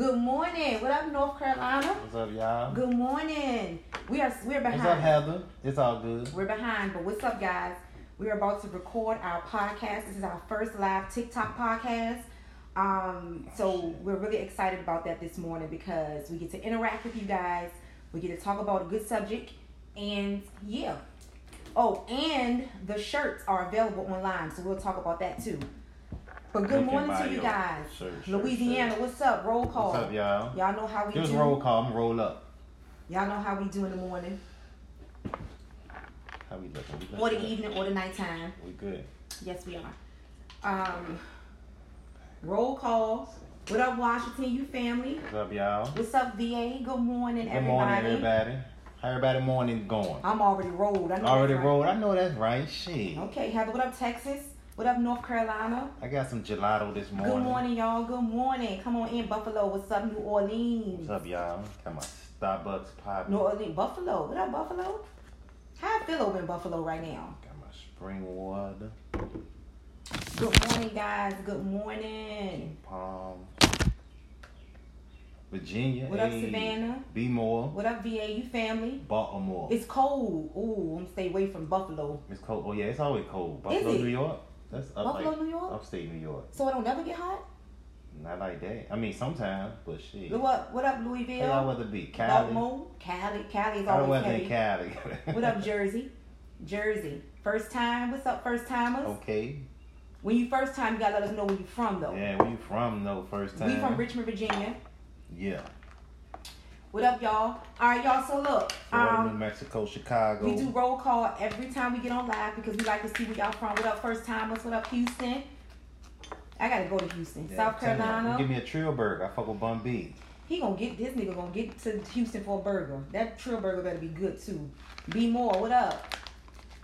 Good morning. What up, North Carolina? What's up, y'all? Good morning. We are we're behind. What's up, Heather? It's all good. We're behind, but what's up, guys? We are about to record our podcast. This is our first live TikTok podcast. Um, so we're really excited about that this morning because we get to interact with you guys. We get to talk about a good subject, and yeah. Oh, and the shirts are available online, so we'll talk about that too. But good morning to you guys. shirt, shirt, Louisiana, shirt. what's up? Roll call. What's up, y'all? Y'all know how we Give us do. roll call. I'm roll up. Y'all know how we do in the morning, How we looking? We or the looking evening, or the nighttime. We good. Yes, we are. Um, roll calls. What up, Washington? You family? What's up, y'all? What's up, VA? Good morning, Good everybody. morning, everybody. How everybody morning going? I'm already rolled. I know Already that's right. rolled. I know that's right. Shit. Okay, Heather. What up, Texas? What up, North Carolina? I got some gelato this morning. Good morning, y'all. Good morning. Come on in, Buffalo. What's up, New Orleans? What's up, y'all? Got my Starbucks pop. New Orleans, Buffalo. What up, Buffalo? How I feel over in Buffalo right now? Got my spring water. Good morning, guys. Good morning. Palm. Virginia. What up. Savannah? Be more. What up, VA? You family? Baltimore. It's cold. Ooh, I'm stay away from Buffalo. It's cold. Oh yeah, it's always cold. Buffalo? New York. That's up Buffalo, like New York? upstate New York. So I don't never get hot. Not like that. I mean, sometimes, but shit. What up? What up, How y'all weather be? Cali. Baltimore, Cali. Cali is always heavy. Cali? What up, Jersey? Jersey. First time. What's up, first timers? okay. When you first time, you gotta let us know where you from though. Yeah, where you from though? First time. We from Richmond, Virginia. Yeah. What up, y'all? All right, y'all. So look, Florida, New um, Mexico, Chicago. we do roll call every time we get on live because we like to see where y'all from. What up, first timers? What up, Houston? I gotta go to Houston, Yeah, South Carolina. Give me a Trill burger. I fuck with Bun B. He gonna get this nigga gonna get to Houston for a burger. That trill burger better be good too. Be more. What up?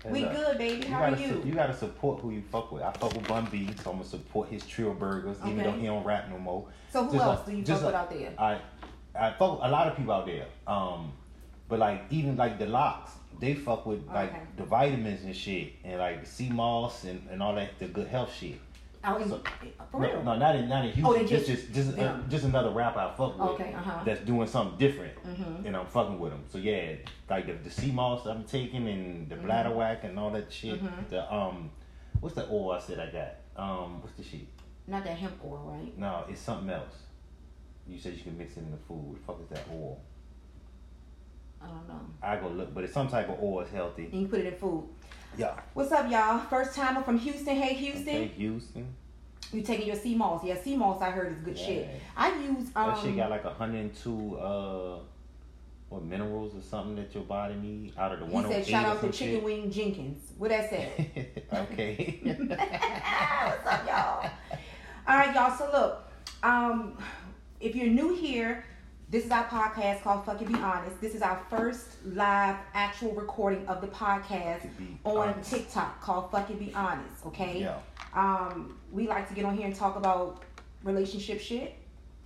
We Look, good, baby. How are you? su- you gotta support who you fuck with. I fuck with Bun B, so I'm gonna support his Trill burgers, even though he don't rap no more. So who Just else like- do you fuck with out there? I I fuck with a lot of people out there. Um, but like even like the locks, they fuck with like Okay. the vitamins and shit, and like the sea moss and, and all that the good health shit. In, So- for No, real? no, not in not in Houston. Oh, just just- just uh, just another rapper I fuck with. Okay, uh-huh. That's doing something different, Mhm. and I'm fucking with them. So yeah, like the, the sea moss I'm taking and the bladderwrack and all that shit. Mhm. The um, what's the oil I said I got? Um, what's the shit? Not that hemp oil, right? No, it's something else. You said you can mix it in the food. What the fuck is that oil? I don't know. I go look, but it's some type of oil. It's healthy. And you put it in food. Yeah. What's up, y'all? First timer from Houston. Hey, Houston. Okay, Houston. You taking your sea moss? Yeah, sea moss. I heard is good Yeah. shit. I use um. That shit got like 102 uh, what minerals or something that your body need out of the one. he 108 said, "Shout out to Chicken shit. Wing Jenkins." What that said? okay. What's up, y'all? All right, y'all. So look, um, if you're new here, this is our podcast called "Fuck It Be Honest." This is our first live actual recording of the podcast on Honest. TikTok called "Fuck It Be Honest." Okay. Yeah. Um, we like to get on here and talk about relationship shit.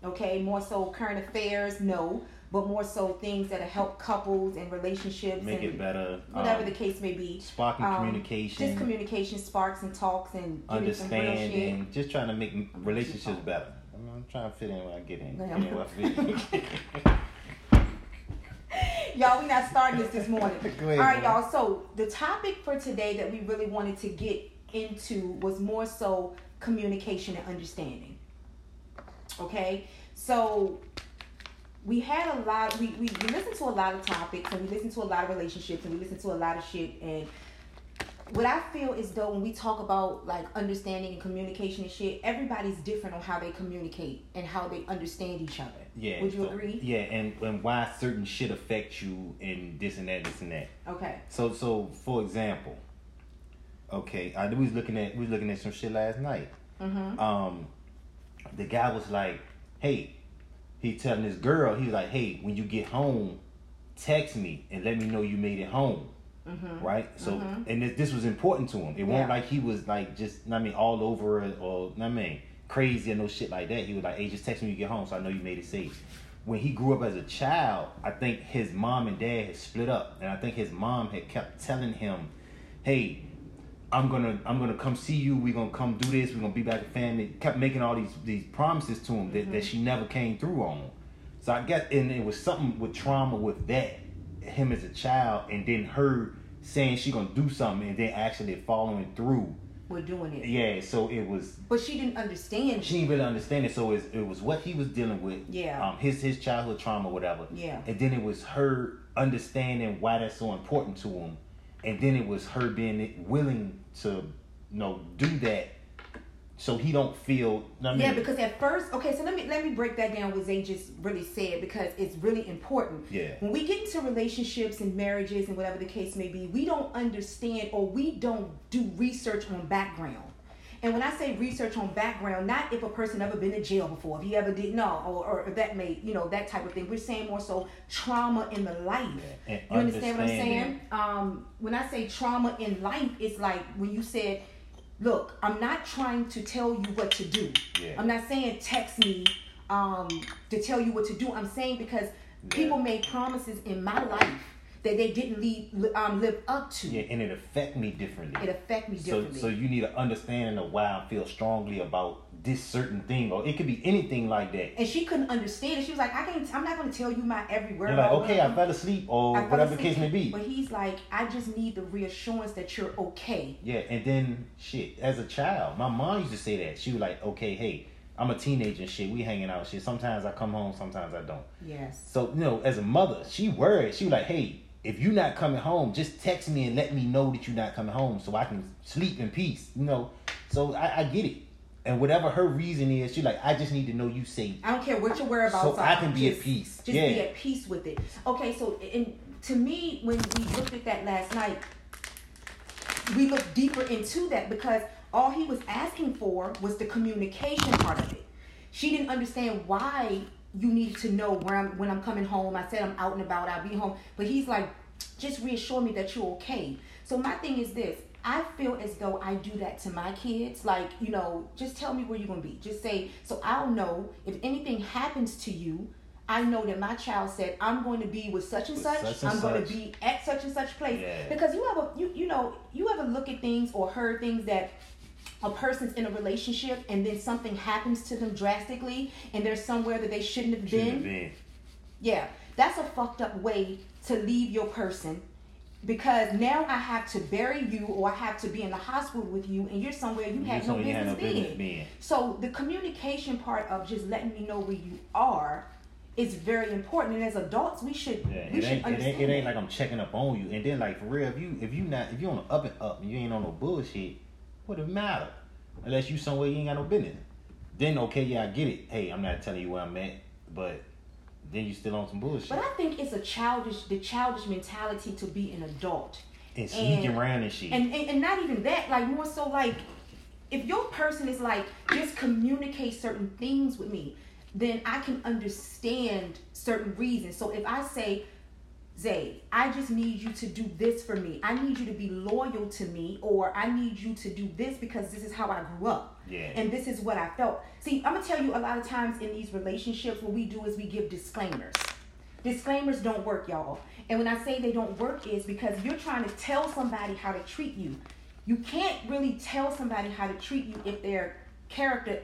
Okay, more so current affairs, no, but more so things that help couples and relationships Make and it better. whatever um, the case may be. Sparking Um, communication. Just communication sparks and talks and giving some real shit. understanding. Just trying to make relationships better. I'm, trying to fit in when I get in. Yeah. Get in I fit in. Y'all, we not starting this this morning. Ahead, All right, y'all. So the topic for today that we really wanted to get into was more so communication and understanding. Okay, so we had a lot. We we, we listened to a lot of topics and we listened to a lot of relationships and we listened to a lot of shit and. What I feel is though when we talk about like understanding and communication and shit, everybody's different on how they communicate and how they understand each other. Yeah. Would you so- agree? Yeah, and, and why certain shit affect you and this and that, this and that. Okay. So so for example, okay, I we was looking at we was looking at some shit last night. Mm-hmm. Um, the guy was like, "Hey," he telling this girl, he was like, "Hey, when you get home, text me and let me know you made it home." Mm-hmm. Right. So Mhm. and this, this was important to him. It wasn't like he was like just I mean all over it or I mean crazy or no shit like that. He was like, "Hey, just text me when you get home, so I know you made it safe." When he grew up as a child, I think his mom and dad had split up, and I think his mom had kept telling him, "Hey, I'm gonna I'm gonna come see you. We're gonna come do this. We're gonna be back a family. Kept making all these these promises to him that, that she never came through on. So I guess and it was something with trauma with that him as a child, and then her saying she gonna do something, and then actually following through. We're doing it. Yeah, so it was But she didn't understand. she didn't really understand it. So it, it was what he was dealing with. Yeah. Um, his his childhood trauma, whatever. Yeah. And then it was her understanding why that's so important to him, and then it was her being willing to, you know, do that, so he don't feel. I mean, Yeah, because at first, okay, so let me let me break that down what Zay just really said because it's really important. Yeah. When we get into relationships and marriages and whatever the case may be, we don't understand or we don't do research on background. And when I say research on background, not if a person ever been to jail before, if he ever did no, or, or that may, you know, that type of thing. We're saying more so trauma in the life. Yeah, You understand what I'm saying? Um, when I say trauma in life, it's like when you said, "Look, I'm not trying to tell you what to do. Yeah. I'm not saying text me um, to tell you what to do. I'm saying because people made promises in my life that they didn't leave, um, live up to. Yeah, and it affect me differently. It affect me so differently. so you need an understanding of why I feel strongly about this certain thing, or it could be anything like that. and she couldn't understand it. She was like, "I can't. I'm not going to tell you my every word." You're like, okay, I fell asleep, or fell whatever the case may be. But he's like, "I just need the reassurance that you're okay." Yeah, and then shit, as a child, my mom used to say that. She was like, okay, hey, I'm a teenager and shit. We hanging out shit. Sometimes I come home, sometimes I don't. Yes. So, you know, as a mother, she worried. She was like, hey, if you're not coming home, just text me and let me know that you're not coming home so I can sleep in peace. You know, so I, I get it. And whatever her reason is, she like, I just need to know you safe. I don't care what your whereabouts So are. I can be at just- peace. Just Yeah. be at peace with it. Okay, so and to me, when we looked at that last night, we looked deeper into that because all he was asking for was the communication part of it. She didn't understand why you needed to know where I'm when I'm coming home. I said I'm out and about. I'll be home, but he's like, just reassure me that you're okay. So my thing is this. I feel as though I do that to my kids. Like, you know, just tell me where you're going to be. Just say, so I'll know if anything happens to you, I know that my child said, I'm going to be with such and With such. such and I'm going to be at such and such place. Yeah. Because you ever, you, you know, you ever look at things or heard things that a person's in a relationship and then something happens to them drastically and they're somewhere that they shouldn't have Shouldn't been. have been. Yeah, that's a fucked up way to leave your person because now I have to bury you or I have to be in the hospital with you and you're somewhere you had You're no business, had no business being. being. So the communication part of just letting me know where you are is very important. And as adults, we should Yeah, we it should ain't, it understand. ain't it ain't like I'm checking up on you. And then like for real, if you if you not if you on the up and up and you ain't on no bullshit, what it matter? Unless you somewhere you ain't got no business. Then okay, yeah, I get it. Hey, I'm not telling you where I'm at, but then you still on some bullshit. But I think it's a childish the childish mentality to be an adult. and sneaking and- around and shit. And, and and not even that, like more so like if your person is like just communicate certain things with me, then I can understand certain reasons. So if I say, Zay, I just need you to do this for me. I need you to be loyal to me, or I need you to do this because this is how I grew up. Yeah. And this is what I felt. See, I'm gonna tell you a lot of times in these relationships, what we do is we give disclaimers. Disclaimers don't work, y'all. And when I say they don't work, is because you're trying to tell somebody how to treat you. You can't really tell somebody how to treat you if their character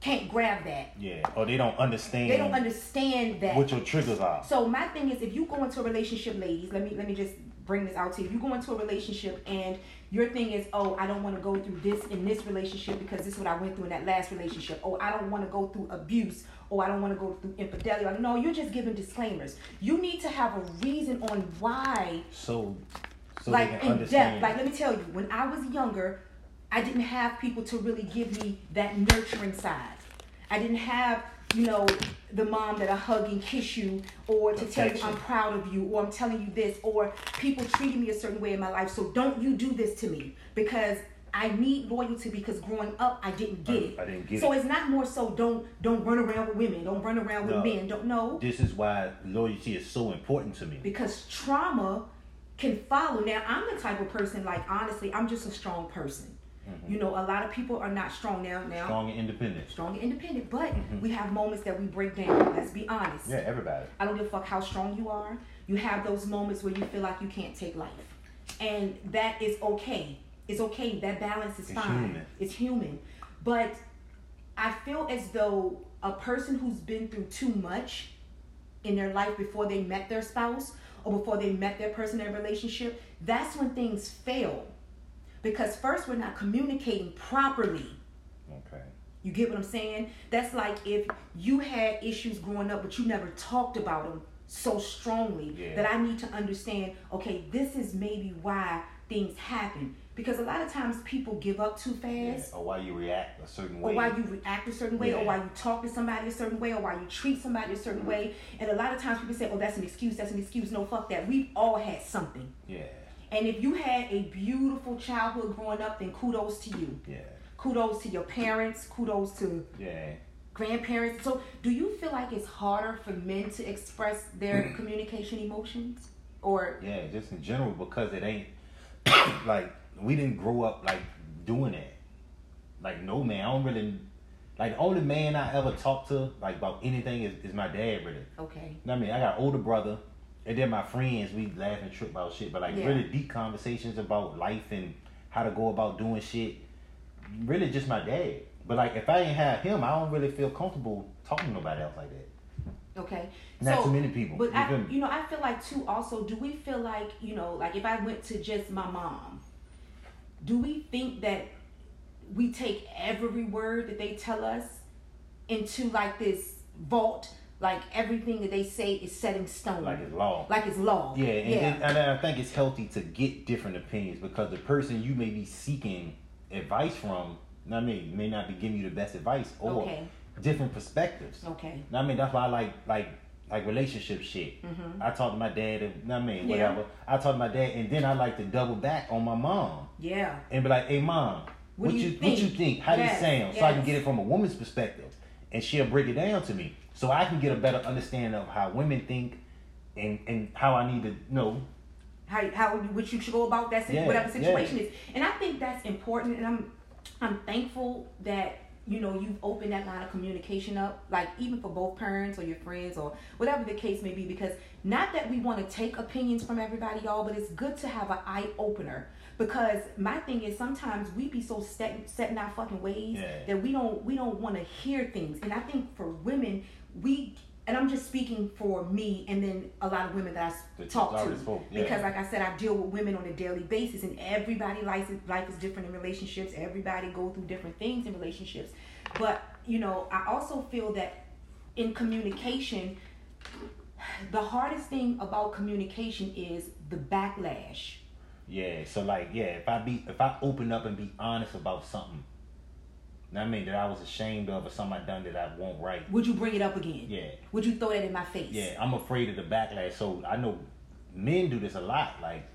can't grab that. yeah. Or they don't understand They don't understand that. what your triggers are. So my thing is, if you go into a relationship, ladies, let me let me just bring this out to you. If you go into a relationship and your thing is, oh, I don't want to go through this in this relationship because this is what I went through in that last relationship. Oh, I don't want to go through abuse. Or I don't want to go through infidelity. No, you're just giving disclaimers. You need to have a reason on why So so like they in can depth. Like let me tell you, when I was younger, I didn't have people to really give me that nurturing side. I didn't have, you know, the mom that I hug and kiss you, or to tell you I'm proud of you, or I'm telling you this, or people treating me a certain way in my life. So don't you do this to me because I need loyalty because growing up I didn't get it. I didn't get so it. it's not more so don't don't run around with women, don't run around with No. men, don't know this is why loyalty is so important to me. because trauma can follow. Now, I'm the type of person, like, honestly, I'm just a strong person. You know, a lot of people are not strong now. Now, strong, and independent. Strong and independent, but mm-hmm. we have moments that we break down. Let's be honest. Yeah, everybody. I don't give a fuck how strong you are. You have those moments where you feel like you can't take life. And that is okay. It's okay. That balance is It's fine. human. It's human. But I feel as though a person who's been through too much in their life before they met their spouse or before they met their person in a relationship, that's when things fail. Because first we're not communicating properly. Okay. You get what I'm saying? That's like if you had issues growing up, but you never talked about them so strongly Yeah. that I need to understand. Okay, this is maybe why things happen because a lot of times people give up too Yeah. fast. Or why you react a certain way. Or why you react a certain way, or why you talk to somebody a certain way, or why you treat somebody a certain mm-hmm. way. And a lot of times people say, oh, that's an excuse, that's an excuse. No, fuck that. We've all had something. Yeah. And if you had a beautiful childhood growing up, then kudos to you. Yeah. Kudos to your parents, kudos to Yeah. grandparents. So, do you feel like it's harder for men to express their mm. communication emotions, or Yeah, just in general because it ain't like we didn't grow up like doing that. Like no man, I don't really like the only man I ever talked to like about anything is, is my dad really. okay, You know what I mean? I got an older brother and then my friends we laugh and trip about shit, but like Yeah. really deep conversations about life and how to go about doing shit. Really just my dad. But like if I ain't have him, I don't really feel comfortable talking to nobody else like that. okay? Not so, too many people. But you I, you know, I feel like too. Also, do we feel like you know, like if I went to just my mom, do we think that we take every word that they tell us into like this vault, like everything that they say is set in stone, like it's law. like it's law? Yeah, and, yeah, and, and I think it's healthy to get different opinions because the person you may be seeking advice from, I mean, may not be giving you the best advice or Okay. different perspectives. okay, Know I mean, that's why I like like like relationship shit. Mhm. I talk to my dad, and I mean, Yeah. whatever. I talk to my dad, and then I like to double back on my mom yeah, and be like, "Hey, mom, what, do you, you what you think? think? How Yes, do you sound?" So I can get it from a woman's perspective, and she'll break it down to me, so I can get a better understanding of how women think, and and how I need to know how how what you should go about that Yeah, whatever situation yeah. is and i think that's important and i'm i'm thankful that you know you've opened that line of communication up like even for both parents or your friends or whatever the case may be because not that we want to take opinions from everybody y'all but it's good to have an eye opener because my thing is sometimes we be so set, set in our fucking ways Yeah. that we don't we don't want to hear things and i think for women we and i'm just speaking for me and then a lot of women that i talk to yeah. because like I said, I deal with women on a daily basis, and everybody life is, life is different in relationships. Everybody go through different things in relationships, but you know, I also feel that in communication, the hardest thing about communication is the backlash. Yeah, so like, yeah, if I be if I open up and be honest about something, I mean that I was ashamed of or something I done that I won't right. Would you bring it up again? Yeah, Would you throw that in my face? yeah, I'm afraid of the backlash. So I know men do this a lot. Like,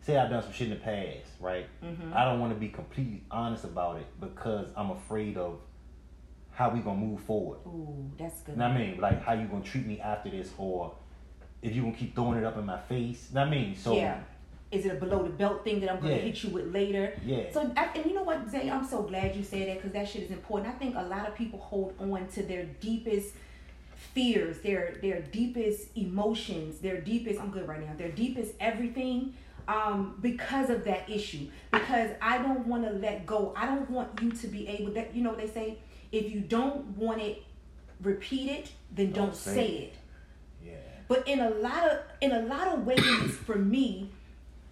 say I've done some shit in the past, right? Mhm. I don't want to be completely honest about it because I'm afraid of how we gonna move forward. Ooh, that's good. Know what I mean? Like how you gonna treat me after this, or if you gonna keep throwing it up in my face. Know what I mean? So yeah. Is it a below the belt thing that I'm going to Yeah. hit you with later? yeah, So, and you know what, Zay? I'm so glad you said that because that shit is important. I think a lot of people hold on to their deepest fears, their their deepest emotions, their deepest. I'm good right now. Their deepest everything, um, because of that issue. Because I don't want to let go. I don't want you to be able. That you know what they say. If you don't want it repeated, then Don't don't, say say it. it. yeah, But in a lot of in a lot of ways, for me,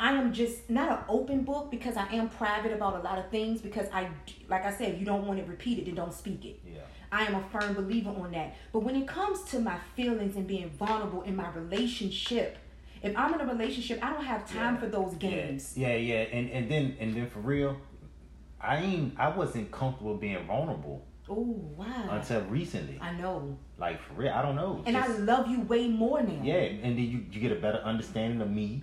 I am just not an open book because I am private about a lot of things. Because I, like I said, you don't want it repeated, then don't speak it. yeah. I am a firm believer on that. But when it comes to my feelings and being vulnerable in my relationship, if I'm in a relationship, I don't have time Yeah. for those games. Yeah, yeah, yeah. And and then and then for real, I ain't I wasn't comfortable being vulnerable Oh wow! until recently. I know, Like for real, I don't know. and I love you way more now. yeah, and then you you get a better understanding of me.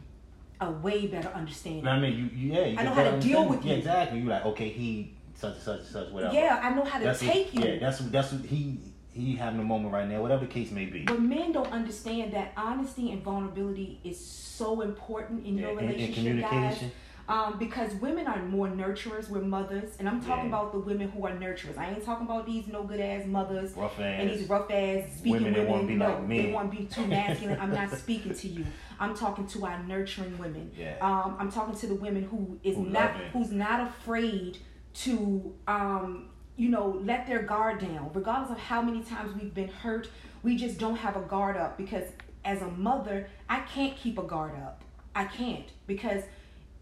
A way better understanding. what I mean? You, you yeah, you I know how to deal with Yeah, you. exactly. You like okay, he such and such and such whatever. Yeah, I know how to that's what- take you. Yeah, that's what- that's what he he having a moment right now, whatever the case may be. But men don't understand that honesty and vulnerability is so important in Yeah, your in- in relationship, communication. guys. Um, because women are more nurturers. We're mothers, and I'm talking Yeah. about the women who are nurturers. I ain't talking about these no good ass mothers Rough and these rough ass speaking Women women. be no, like they want to be too masculine. I'm not speaking to you. I'm talking to our nurturing women. Yeah. Um, I'm talking to the women who is Who not who's not afraid to um, you know let their guard down, regardless of how many times we've been hurt. We just don't have a guard up because as a mother, I can't keep a guard up. I can't because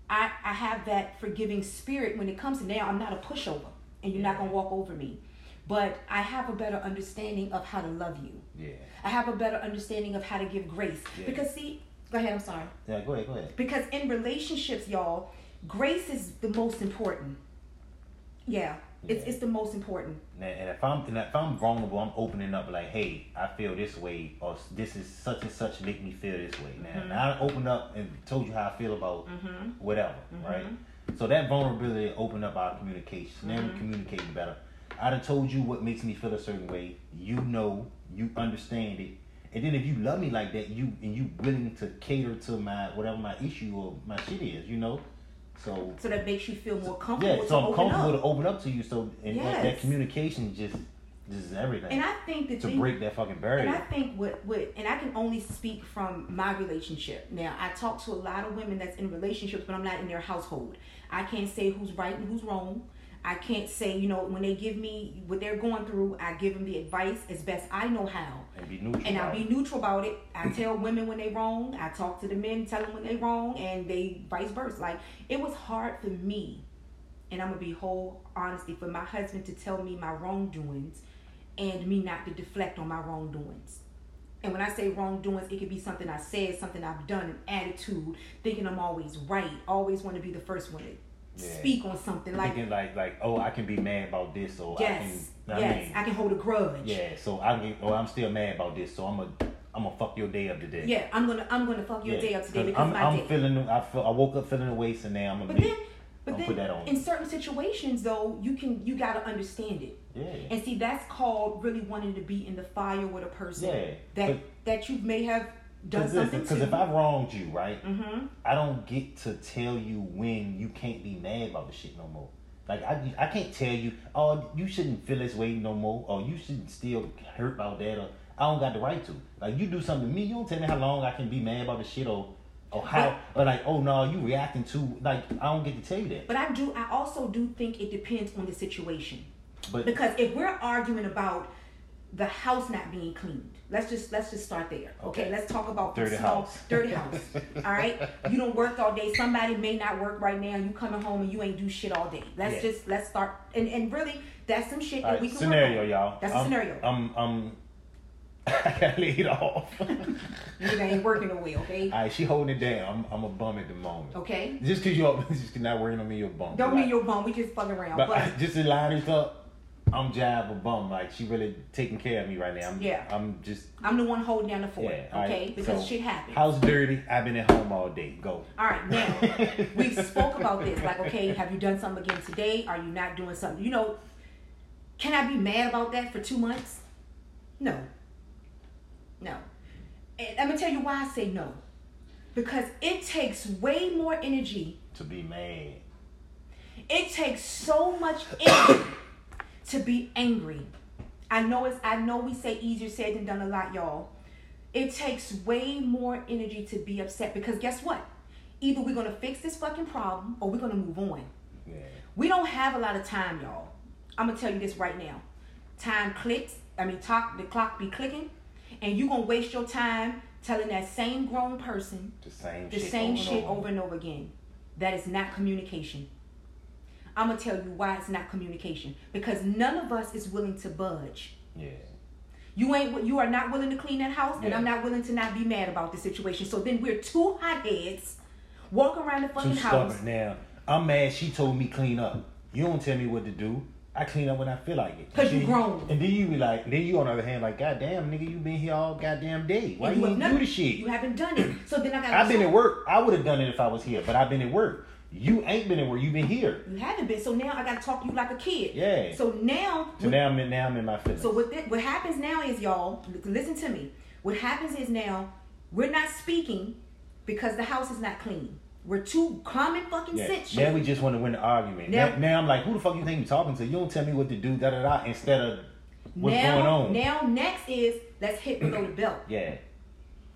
I I have that forgiving spirit when it comes to now. I'm not a pushover, and you're not gonna walk over me. But I have a better understanding of how to love you. Yeah. I have a better understanding of how to give grace. Yeah. Because see, go ahead, I'm sorry. Yeah, go ahead, go ahead. Because in relationships, y'all, grace is the most important. Yeah, Yeah. it's the most important. And and if I'm and if I'm vulnerable, I'm opening up like, hey, I feel this way, or this is such and such make me feel this way. Now, Mhm. now I opened up and told you how I feel about Mm-hmm. whatever, right? So that vulnerability opened up our communication. So now we communicating better. I done told you what makes me feel a certain way. You know, you understand it. And then if you love me like that, you and you willing to cater to my whatever my issue or my shit is, you know. So So that makes you feel more comfortable yeah, to so I'm open comfortable up. to open up to you. So and that, that Yes. communication just this is everything And I think the to thing, break that fucking barrier. and. I think what what and I can only speak from my relationship. Now I talk to a lot of women that's in relationships, but I'm not in their household. I can't say who's right and who's wrong. I can't say, you know, when they give me what they're going through, I give them the advice as best I know how. and be neutral. And I'll be neutral about it. I tell women when they wrong. I talk to the men, tell them when they wrong, and they vice versa. Like it was hard for me, and I'm gonna be whole honesty for my husband to tell me my wrongdoings, and me not to deflect on my wrongdoings. And when I say wrongdoings, it could be something I said, something I've done, an attitude, thinking I'm always right, always want to be the first one to Yeah. speak on something. Like thinking like like oh I can be mad about this or yes, I can I yes, mean, I can hold a grudge. yeah so I can or I'm still mad about this so I'm a I'm gonna fuck your day up today. Yeah, I'm gonna I'm gonna fuck your Yeah, day up today 'cause because I'm, my I'm day. feeling I feel I woke up feeling the way so now I'm gonna But be then, but Don't then put that on. in certain situations though, you can you gotta understand it. yeah And see, that's called really wanting to be in the fire with a person Yeah, that but- that you may have because something because if I wronged you right mm-hmm. I don't get to tell you when you can't be mad about the shit no more. Like I, I can't tell you, oh, you shouldn't feel this way no more, or you shouldn't still hurt about that, or I don't got the right to. Like you do something to me, you don't tell me how long I can be mad about the shit, or or how, or like, oh no, you reacting to, like I don't get to tell you that. But I do. I also do think it depends on the situation But because if we're arguing about the house not being cleaned, let's just let's just start there. Okay, Okay. let's talk about the Dirty small, house. dirty house. all right, you don't work all day. Somebody may not work right now. You coming home and you ain't do shit all day. Let's Yeah. just let's start and and really that's some shit all that we can scenario, work on. y'all. That's a I'm, scenario. I'm, I'm, I got laid off. You ain't working no way, okay? all right, she holding it down. I'm, I'm a bum at the moment. Okay. Just cause you're, just not working on me, you're a bum. Don't Like, mean you're bum. We just fucking around. But, But, just to line this up, I'm Jive a bum. Like she really taking care of me right now. I'm, Yeah. I'm just I'm the one holding down the fort. yeah. all right. okay? Because So, shit happens. House dirty. I've been at home all day. Go. All right, now we've spoke about this. Like, okay, have you done something again today? Are you not doing something? You know, can I be mad about that for two months? No. No. And I'm gonna tell you why I say no. Because it takes way more energy. to be mad. It takes so much energy to be angry. I know it's I know we say easier said than done a lot, y'all. It takes way more energy to be upset because guess what? Either we're gonna fix this fucking problem or we're gonna move on. Yeah. We don't have a lot of time, y'all. I'm gonna tell you this right now. Time clicks. I mean, talk. The clock be clicking, and you gonna waste your time telling that same grown person The same. the shit same over shit over and over again. That is not communication. I'm gonna tell you why it's not communication because none of us is willing to budge. Yeah. You ain't. You are not willing to clean that house, and I'm not willing to not be mad about the situation. So then we're two hotheads walking around the Too fucking house. stubborn. Now I'm mad. She told me clean up. You don't tell me what to do. I clean up when I feel like it. Cause you Then- grown. And then you be like, then you on the other hand like, God damn, nigga, you been here all goddamn day. Why and you have ain't do the shit? You haven't done it. So then I got. I've been at work. I would have done it if I was here, but I've been at work. You ain't been at work. you've been here. You haven't been. So now I got to talk to you like a kid. Yeah. So now. So now I'm in. Now I'm in my feelings. So what thi- what happens now is y'all listen to me. What happens is now we're not speaking because the house is not clean. We're too common fucking Yeah. sense Now we just want to win the argument. Now- Now, now I'm like, who the fuck you think you talking to? You don't tell me what to do, da da da. Instead of what's now, going on. now next is let's hit below the belt. yeah.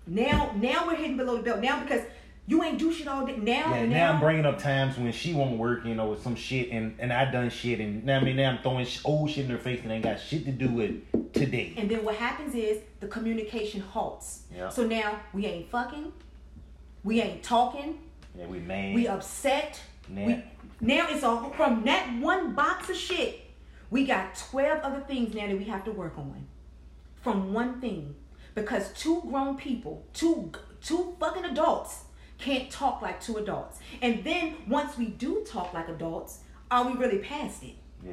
Now, now we're hitting below the belt. Now because you ain't do shit all day. Now, Yeah, now, now I'm bringing up times when she won't work, you know, with some shit, and and I done shit, and now I mean now I'm throwing old shit in her face, and ain't got shit to do with today. And then what happens is the communication halts. Yeah. So now we ain't fucking, we ain't talking, Yeah, we mad. we upset. Now- We now it's all from that one box of shit. We got twelve other things now that we have to work on. From one thing, because two grown people, two two fucking adults, can't talk like two adults. And then once we do talk like adults, are we really past it? yeah.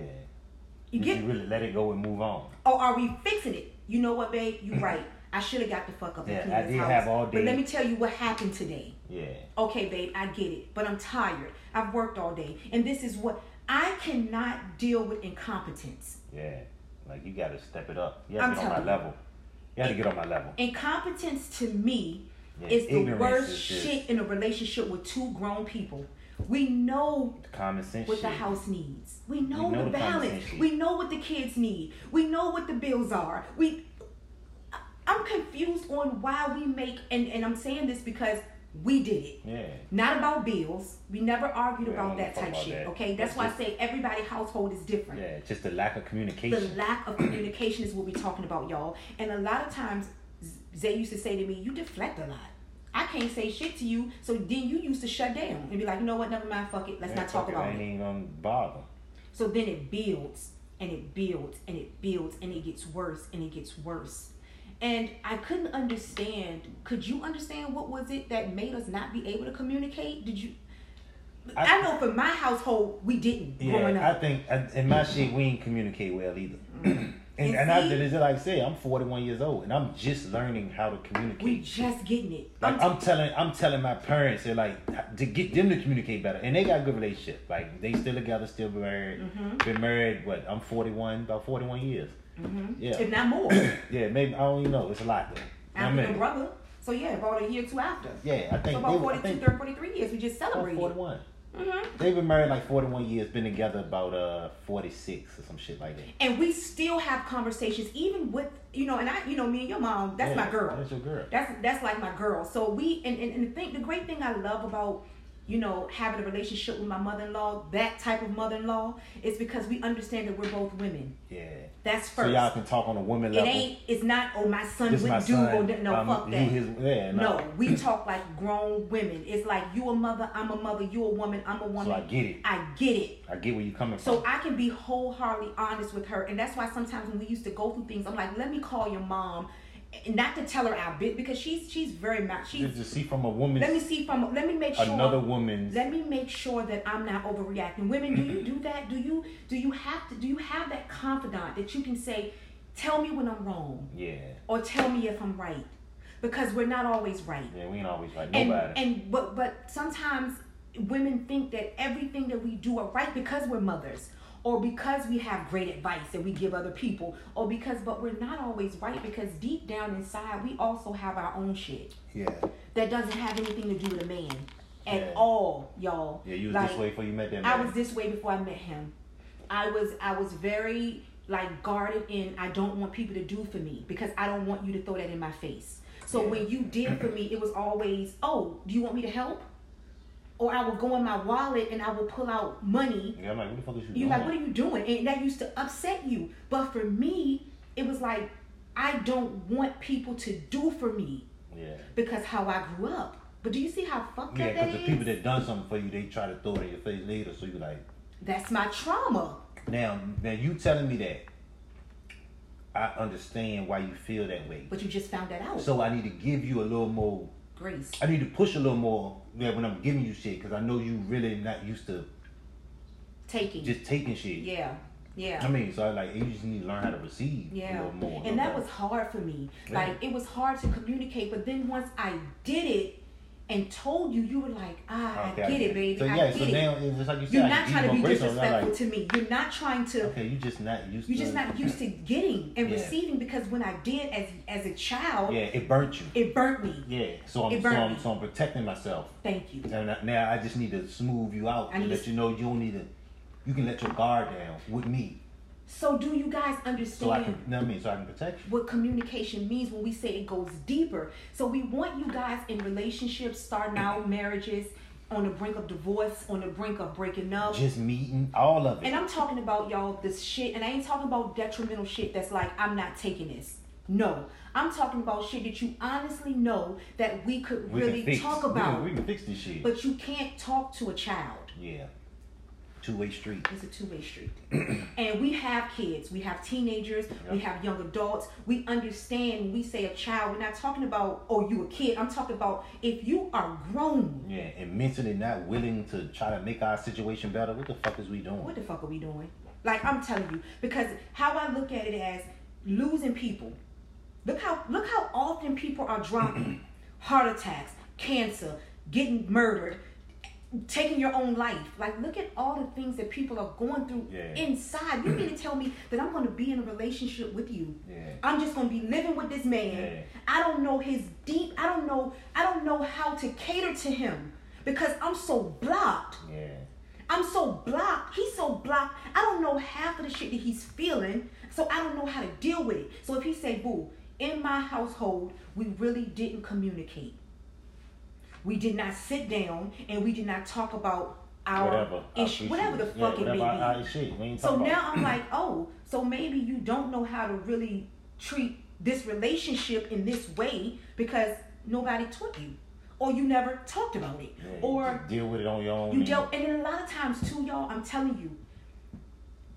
You You get can really let it go and move on. or are we fixing it? You know what, babe? You right. I should have got the fuck up and Yeah, cleaned I did house. have all day. But let me tell you what happened today. Yeah. Okay, babe, I get it, but I'm tired. I've worked all day, and this is what I cannot deal with incompetence. Yeah. Like you gotta step it up. You I'm have to get on my you. level. You have to get on my level. Incompetence to me Yeah, is the worst is just- shit in a relationship with two grown people. We know Common sense what shit. the house needs. We know, know the the balance. We know what the kids need. We know what the bills are. We I'm confused on why we make and, and I'm saying this because we did it. Yeah. Not about bills. We never argued We about that type about shit. that. Okay, that's That's why just- I say everybody household is different. Yeah. Just the lack of communication. The lack of communication is what we're talking about, y'all. And a lot of times, Zay used to say to me, "You deflect a lot. I can't say shit to you." So then you used to shut down and be like, "You know what? Never mind. Fuck it. Let's Yeah, not talk about I ain't it." even gonna bother. So then it builds and it builds and it builds and it gets worse and it gets worse. And I couldn't understand. Could you understand what was it that made us not be able to communicate? Did you? I, I- know for my household we didn't Yeah, I think in my shit we ain't communicate well either. Mm. And And and I see- did it like I say, I'm 41 years old and I'm just learning how to communicate. we just getting it. like I'm I'm telling, I'm telling my parents, they're like to get them to communicate better, and they got a good relationship. Like they still together, still married. Mm-hmm. Been married, what? I'm 41, about 41 years. Yeah, if not more. yeah, maybe I don't even know. It's a lot though. I mean, your brother. So yeah, about a year or two after. yeah, I think So about were, 42, think 43 years, we just celebrated. 41. Hmm They've been married like 41 years, been together about uh 46 or some shit like that. And we still have conversations, even with you know, and I, you know, me and your mom. That's Yeah, my girl. That's your girl. That's that's like my girl. So we and, and, and the thing the great thing I love about you know having a relationship with my mother in law, that type of mother in law, is because we understand that we're both women. Yeah. That's first. So y'all can talk on a woman level. it ain't it's not oh my son This my wouldn't do son. or no um, fuck that. his, yeah, no. no, we talk like grown women. It's like you a mother, I'm a mother, you a woman, I'm a woman. So I get it. I get it. I get where you're coming So from. So I can be wholeheartedly honest with her, and that's why sometimes when we used to go through things, I'm like, let me call your mom, not to tell her our bit because she's she's very much she's. Just to see from a woman, Let me see from let me make sure another woman's. let me make sure that I'm not overreacting. Women, do you do that? Do you do you have to do you have that confidant that you can say, tell me when I'm wrong yeah, or tell me if I'm right? Because we're not always right yeah, we ain't always like and and but but sometimes women think that everything that we do are right because we're mothers or because we have great advice that we give other people or because but we're not always right because deep down inside we also have our own shit yeah, that doesn't have anything to do with a man at Yeah. all y'all yeah, you was Like, this way before you met that I was this way before I met him. I was I was very like guarded in I don't want people to do for me because I don't want you to throw that in my face. So Yeah. when you did for me, it was always, "Oh, do you want me to help?" Or I would go in my wallet and I would pull out money. yeah, I'm like, what the fuck is you You doing? like, "What are you doing?" And that used to upset you. But for me, it was like I don't want people to do for me yeah, because how I grew up. But do you see how fucked yeah, up that because the people that done something for you, they try to throw it in your face later. So you're like, That's my trauma. now, now you telling me that. I understand why you feel that way. But you just found that out. So I need to give you a little more Grace. I need to push a little more yeah, when I'm giving you shit because I know you really not used to Taking. just taking shit. yeah. Yeah. I mean, so I like you just need to learn how to receive a yeah. little more. And that little was hard for me. Yeah. Like it was hard to communicate, but then once I did it, and told you, you were like, ah, Okay, I get it, baby. So I get so it. now it's just like you said, You're not trying to be more grace on it. I'm disrespectful like, to me. You're not trying to. Okay, you're just not used You're to just not used to getting and Yeah. receiving because when I did as as a child, Yeah, it burnt you. it burnt me. Yeah, so I'm so I'm, so I'm protecting myself. Thank you. And I- now I just need to smooth you out I and let to- you know you don't need to. You can let your guard down with me, So do you guys understand? so can. What I? So I can protect you. what communication means when we say it goes deeper? So we want you guys in relationships, starting out marriages, on the brink of divorce, on the brink of breaking up. Just meeting all of it. And I'm talking about y'all this shit, and I ain't talking about detrimental shit that's like I'm not taking this. No, I'm talking about shit that you honestly know that we could we really talk we can- about, We can, fix this shit. but you can't talk to a child. yeah, two way street. It's a two-way street. and we have kids, we have teenagers, we have young adults. We understand when we say a child, we're not talking about oh you a kid. I'm talking about if you are grown. Yeah, and mentally not willing to try to make our situation better. What the fuck is we doing? What the fuck are we doing? Like I'm telling you, because how I look at it as losing people. Look how look how often people are dropping heart attacks, cancer, getting murdered, taking your own life. Like look at all the things that people are going through Yeah. inside. You mean to tell me that I'm going to be in a relationship with you? Yeah. I'm just going to be living with this man. Yeah. I don't know his deep. I don't know. I don't know how to cater to him because I'm so blocked. Yeah. I'm so blocked. He's so blocked. I don't know half of the shit that he's feeling, so I don't know how to deal with it. So if he say, "Boo," in my household, we really didn't communicate. We did not sit down and we did not talk about our Whatever. issue, whatever the fuck yeah, it may be. our, our shit. So now I'm like, oh, so maybe you don't know how to really treat this relationship in this way because nobody taught you, or you never talked about it, Yeah, or deal with it on your own. you dealt. And then a lot of times too, y'all, I'm telling you,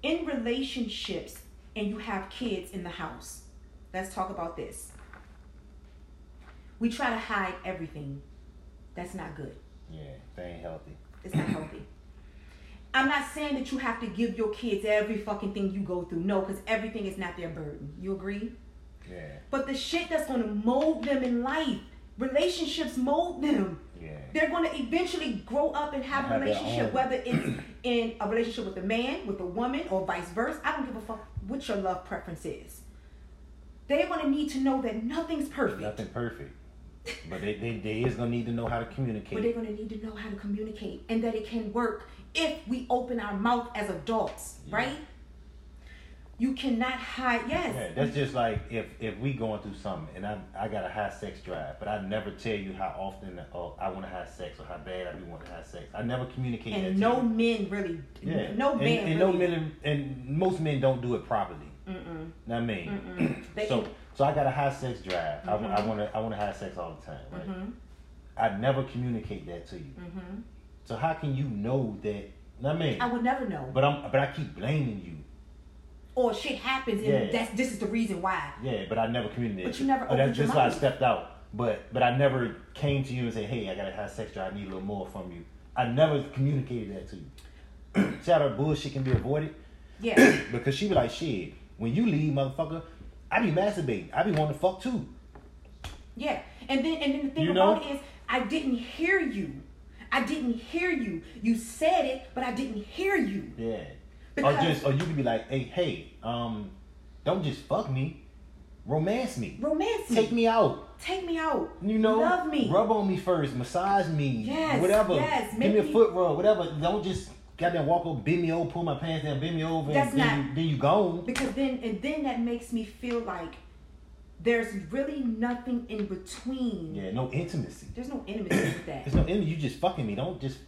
in relationships and you have kids in the house. Let's talk about this. We try to hide everything. That's not good. Yeah, they ain't healthy. It's not healthy. I'm not saying that you have to give your kids every fucking thing you go through. No, because everything is not their burden. You agree? Yeah, But the shit that's gonna mold them in life, relationships mold them. yeah. They're gonna eventually grow up and have a Have their relationship, whether it's in a relationship with a man, with a woman, or vice versa. I don't give a fuck what your love preference is. They're gonna need to know that nothing's perfect. Nothing perfect. But they, they, they is gonna need to know how to communicate. But they're going to need to know how to communicate and that it can work if we open our mouth as adults, Yeah. right? You cannot hide. Yes. Yeah, that's just like if if we going through something and I I got a high sex drive, but I never tell you how often oh, I want to have sex or how bad I do want to have sex. I never communicate that. and to no you. men really. yeah, No and, man and really. no men and most men don't do it properly. Mm-mm. I mean? Mm-mm. They so so I got a high sex drive. I, Mhm. want to I want to have sex all the time. Right? Mhm. I never communicate that to you. Mhm. So how can you know that? I mean? I would never know. but I'm but I keep blaming you. or shit happens and Yeah. that's this is the reason why. Yeah, but I never communicated. But you never But that's just why I stepped out. But but I never came to you and said, "Hey, I gotta have sex drive. I need a little more from you." I never communicated that to you. See how that bullshit can be avoided? Yeah. because she be like, "Shit, when you leave, motherfucker, I be masturbating. I be wanting to fuck too." Yeah. And then and then the thing You know? about it is I didn't hear you. I didn't hear you. You said it, but I didn't hear you. Yeah. Because- or just or you could be like, "Hey, hey, um, don't just fuck me, romance me, Romance me. take me out." Take me out. You know, Love me. rub on me first, massage me, Yes, whatever. yes, Give make me a foot rub, whatever. Don't just goddamn walk over, bend me over, pull my pants down, bend me over, That's and then, you, then you gone. Because then and then that makes me feel like there's really nothing in between. Yeah, no intimacy. There's no intimacy with that. There's no intimacy. You just fucking me. Don't just.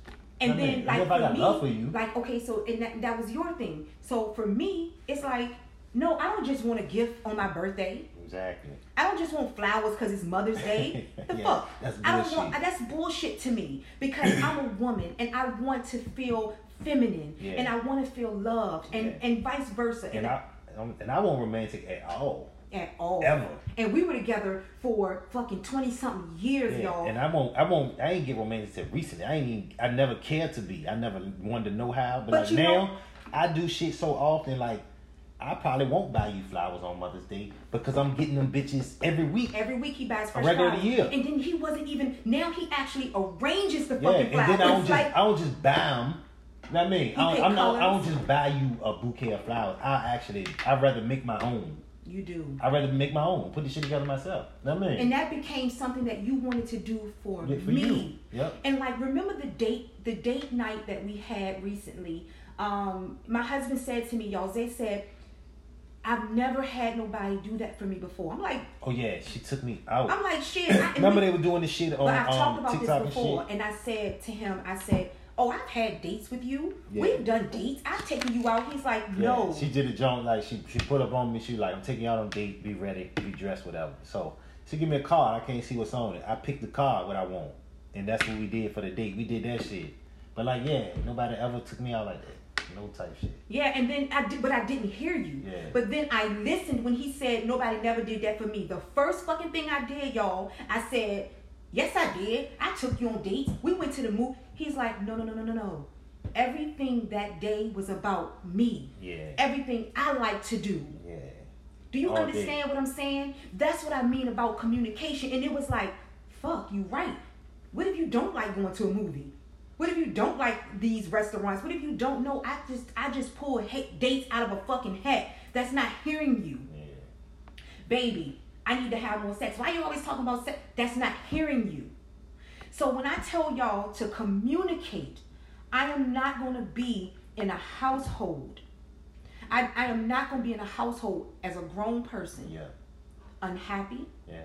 And I mean, then like if I for got me, love for you, like okay, so and that, that was your thing. So for me, it's like no, I don't just want a gift on my birthday. exactly. I don't just want flowers because it's Mother's Day. The Yeah, fuck? that's bullshit. I don't want that's bullshit to me because I'm a woman and I want to feel feminine Yeah. and I want to feel loved and Yeah. and vice versa And I um, and I won't romantic at all. at all. Ever. And we were together for fucking twenty something years, Yeah, y'all. and I won't. I won't. I ain't get romantic till recently. I ain't. Even, I never cared to be. I never wanted to know how. But, But like now, know- I do shit so often. Like I probably won't buy you flowers on Mother's Day because I'm getting them bitches every week. Every week he buys fresh regular flowers. year. And then he wasn't even. Now he actually arranges the Yeah, fucking and flowers. then I don't It's just like, I don't just buy them. You know what I? I don't, I'm not, I don't just buy you a bouquet of flowers. I actually I'd rather make my own. you do. I'd rather make my own. Put the shit together myself. You I mean? And that became something that you wanted to do for, Yeah, for me. you. Yep. And like remember the date the date night that we had recently. Um, my husband said to me, y'all, they said, I've never had nobody do that for me before. I'm like, Oh yeah, she took me out. I'm like, shit. I, Remember we- they were doing this shit on But I've talked um, about TikTok this and before, shit. and I said to him, I said, "Oh, I've had dates with you. Yeah. We've done dates. I've taken you out." He's like, "No." Yeah, she did a joint like she she put up on me. She was like, I'm taking you out on a date. Be ready. Be dressed. Whatever. So she give me a card. I can't see what's on it. I picked the card what I want, and that's what we did for the date. We did that shit. But like, yeah, nobody ever took me out like that. No type shit. Yeah, and then I did, but I didn't hear you. Yeah. But then I listened when he said nobody never did that for me. The first fucking thing I did, y'all, I said, "Yes, I did. I took you on dates. We went to the movie." He's like, "No, no, no, no, no, no. Everything that day was about me. Yeah. Everything I like to do." Yeah. Do you All day. understand what I'm saying? That's what I mean about communication. And it was like, fuck, you right. What if you don't like going to a movie? What if you don't like these restaurants? What if you don't know? I just I just pull dates out of a fucking hat. That's not hearing you, Yeah. baby. I need to have more sex. Why are you always talking about sex? That's not hearing you. So when I tell y'all to communicate, I am not going to be in a household. I, I am not going to be in a household as a grown person Yeah. unhappy, Yeah.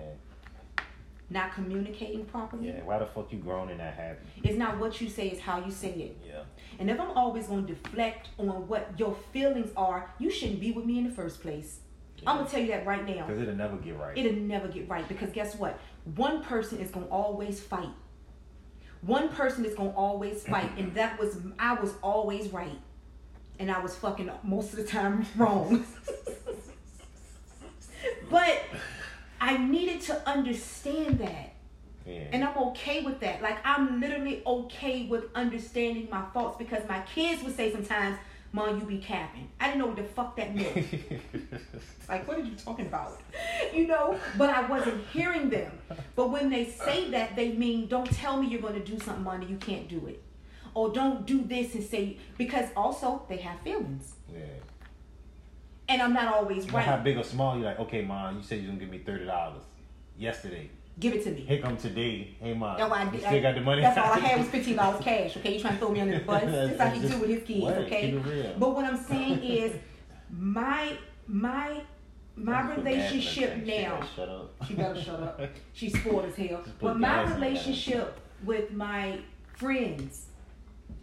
not communicating properly. Yeah. Why the fuck you grown and that happy? It's not what you say, it's how you say it. Yeah. And if I'm always going to deflect on what your feelings are, you shouldn't be with me in the first place. I'm to tell you that right now. Because it'll never get right. It'll never get right because guess what? One person is to always fight. One person is to always fight. And that was, I was always right. And I was fucking most of the time wrong. but I needed to understand that. yeah. And I'm okay with that. Like I'm literally okay with understanding my faults because my kids would say sometimes, "Mom, you be capping." I didn't know what the fuck that meant. like, what are you talking about? You know, but I wasn't hearing them. But when they say that, they mean, "Don't tell me you're going to do something, Mom, and you can't do it." Or don't do this and say because also they have feelings. yeah. And I'm not always But How big or small? You're like, okay, mom, you said you're gonna give me thirty dollars yesterday. Give it to me. Here come today. Hey, mom, That's I did. still got the money. That's all I had was fifteen dollars cash. Okay, you trying to throw me under the bus? That's how he do with his kids. Okay, keep it real. but what I'm saying is, my my my Put gas in that relationship. She now. better Shut up. She better shut up. She's spoiled as hell. But my relationship with my friends,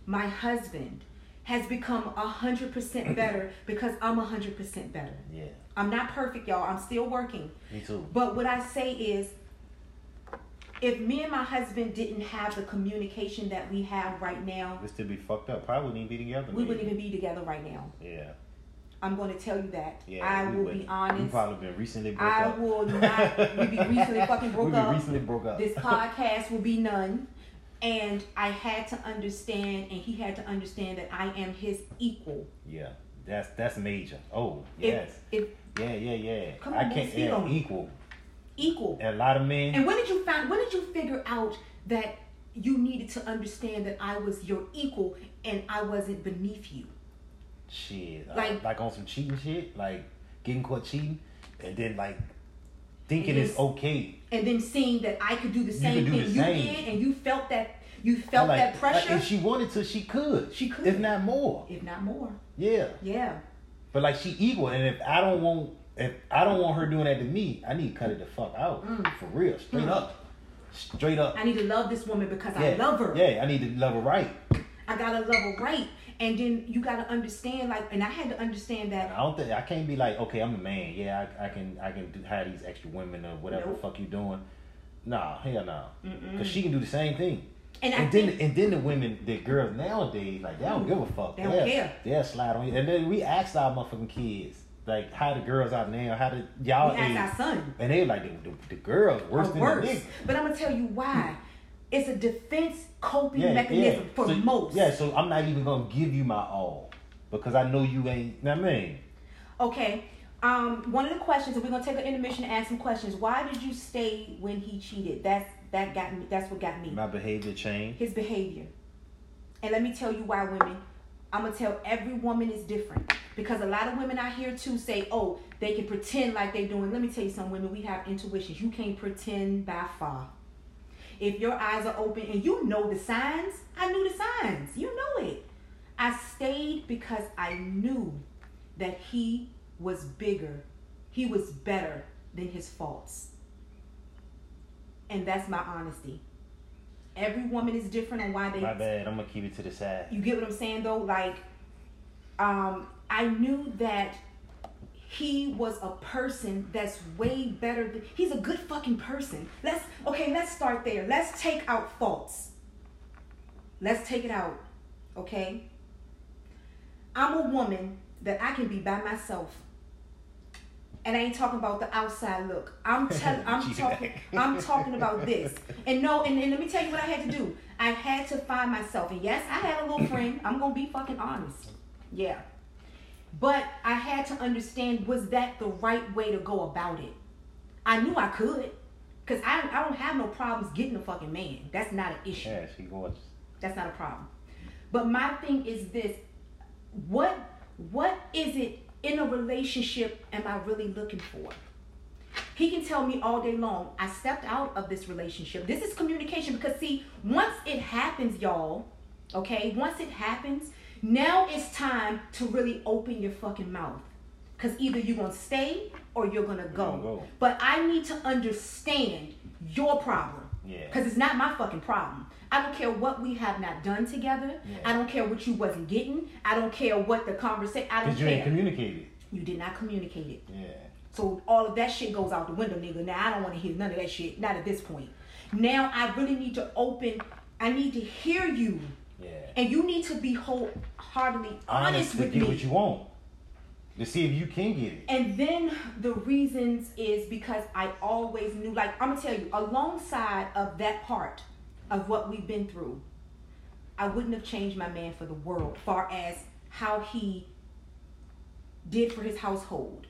my husband, has become a hundred percent better because I'm a hundred percent better. Yeah, I'm not perfect, y'all. I'm still working. me too. But what I say is, if me and my husband didn't have the communication that we have right now, We would be fucked up. Probably wouldn't even be together. we maybe. wouldn't even be together right now. Yeah, I'm going to tell you that. yeah. I will wouldn't. be honest. We probably been recently broke up. I up. will not. We be recently fucking broke we up. recently broke up. This podcast will be none. And I had to understand, and he had to understand that I am his equal. Yeah, that's that's major. Oh yes. If, Yeah, yeah, yeah. Come I on, can't. speak Yeah, it. Equal. A lot of men. And when did you find? When did you figure out that you needed to understand that I was your equal and I wasn't beneath you? shit, uh, Like- like on some cheating shit, like getting caught cheating, and then like thinking it's okay. And then seeing that I could do the same do thing the you same. did, and you felt that you felt like, that pressure, Like, if she wanted to, she could. She could. if not more. if not more. Yeah, Yeah. but like she equal, and if I don't want, if I don't want her doing that to me, I need to cut it the fuck out Mm. for real, straight up, straight up. I need to love this woman because yeah, I love her. Yeah, I need to love her right. I gotta love her right. And then you gotta understand, like, and I had to understand that. I don't think I can't be like, okay, I'm a man. Yeah, I, I can I can do, have these extra women or whatever Nope. the fuck you doing. Nah, hell no. Mm-mm. Cause she can do the same thing. and I And then think and then the women, the girls nowadays, like they don't give a fuck. They don't care. They'll slide on you. And then we asked our motherfucking kids, like, how the girls out now, how the y'all we age? our son. And they like the, the, the girls worse or than worse. the niggas. But I'm gonna tell you why. It's a defense coping Yeah, mechanism yeah. for So- most. Yeah, so I'm not even gonna give you my all because I know you ain't. know what I mean, Okay. Um, one of the questions, and we're gonna take an intermission and ask some questions. Why did you stay when he cheated? That's that got me. That's what got me. My behavior changed. His behavior. And let me tell you why, women. I'm gonna tell every woman is different because a lot of women out here too say, "Oh, they can pretend like they're doing." Let me tell you, some women we have intuitions. You can't pretend by far. If your eyes are open and you know the signs, I knew the signs. You know it. I stayed because I knew that he was bigger, he was better than his faults. And that's my honesty. Every woman is different on why they. My bad. I'm gonna keep it to the side. You get what I'm saying though? Like, um, I knew that he was a person that's way better than he's a good fucking person. Let's okay, let's start there. Let's take out faults. Let's take it out. Okay? I'm a woman that I can be by myself. And I ain't talking about the outside look. I'm telling I'm talking I'm talking about this. And no, and, and let me tell you what I had to do. I had to find myself. And yes, I had a little friend. I'm gonna be fucking honest. Yeah. But I had to understand was that the right way to go about it? I knew I could. Cause I, I don't have no problems getting a fucking man. That's not an issue. Yeah, she gorgeous. That's not a problem. But my thing is this: what what is it in a relationship am I really looking for? He can tell me all day long, I stepped out of this relationship. This is communication because see, once it happens, y'all, okay, once it happens, now it's time to really open your fucking mouth. Because either you're going to stay or you're going to go. go. But I need to understand your problem. Yeah. Because it's not my fucking problem. I don't care what we have not done together. Yeah. I don't care what you wasn't getting. I don't care what the conversation. I don't Because you care. ain't communicated. you did not communicate it. Yeah. So all of that shit goes out the window, nigga. Now I don't want to hear none of that shit. Not at this point. Now I really need to open. I need to hear you, Yeah. and you need to be wholeheartedly honest, Honest with get me. what you want. To see if you can get it. And then the reasons is because I always knew, like, I'm gonna tell you, alongside of that part of what we've been through, I wouldn't have changed my man for the world, far as how he did for his household,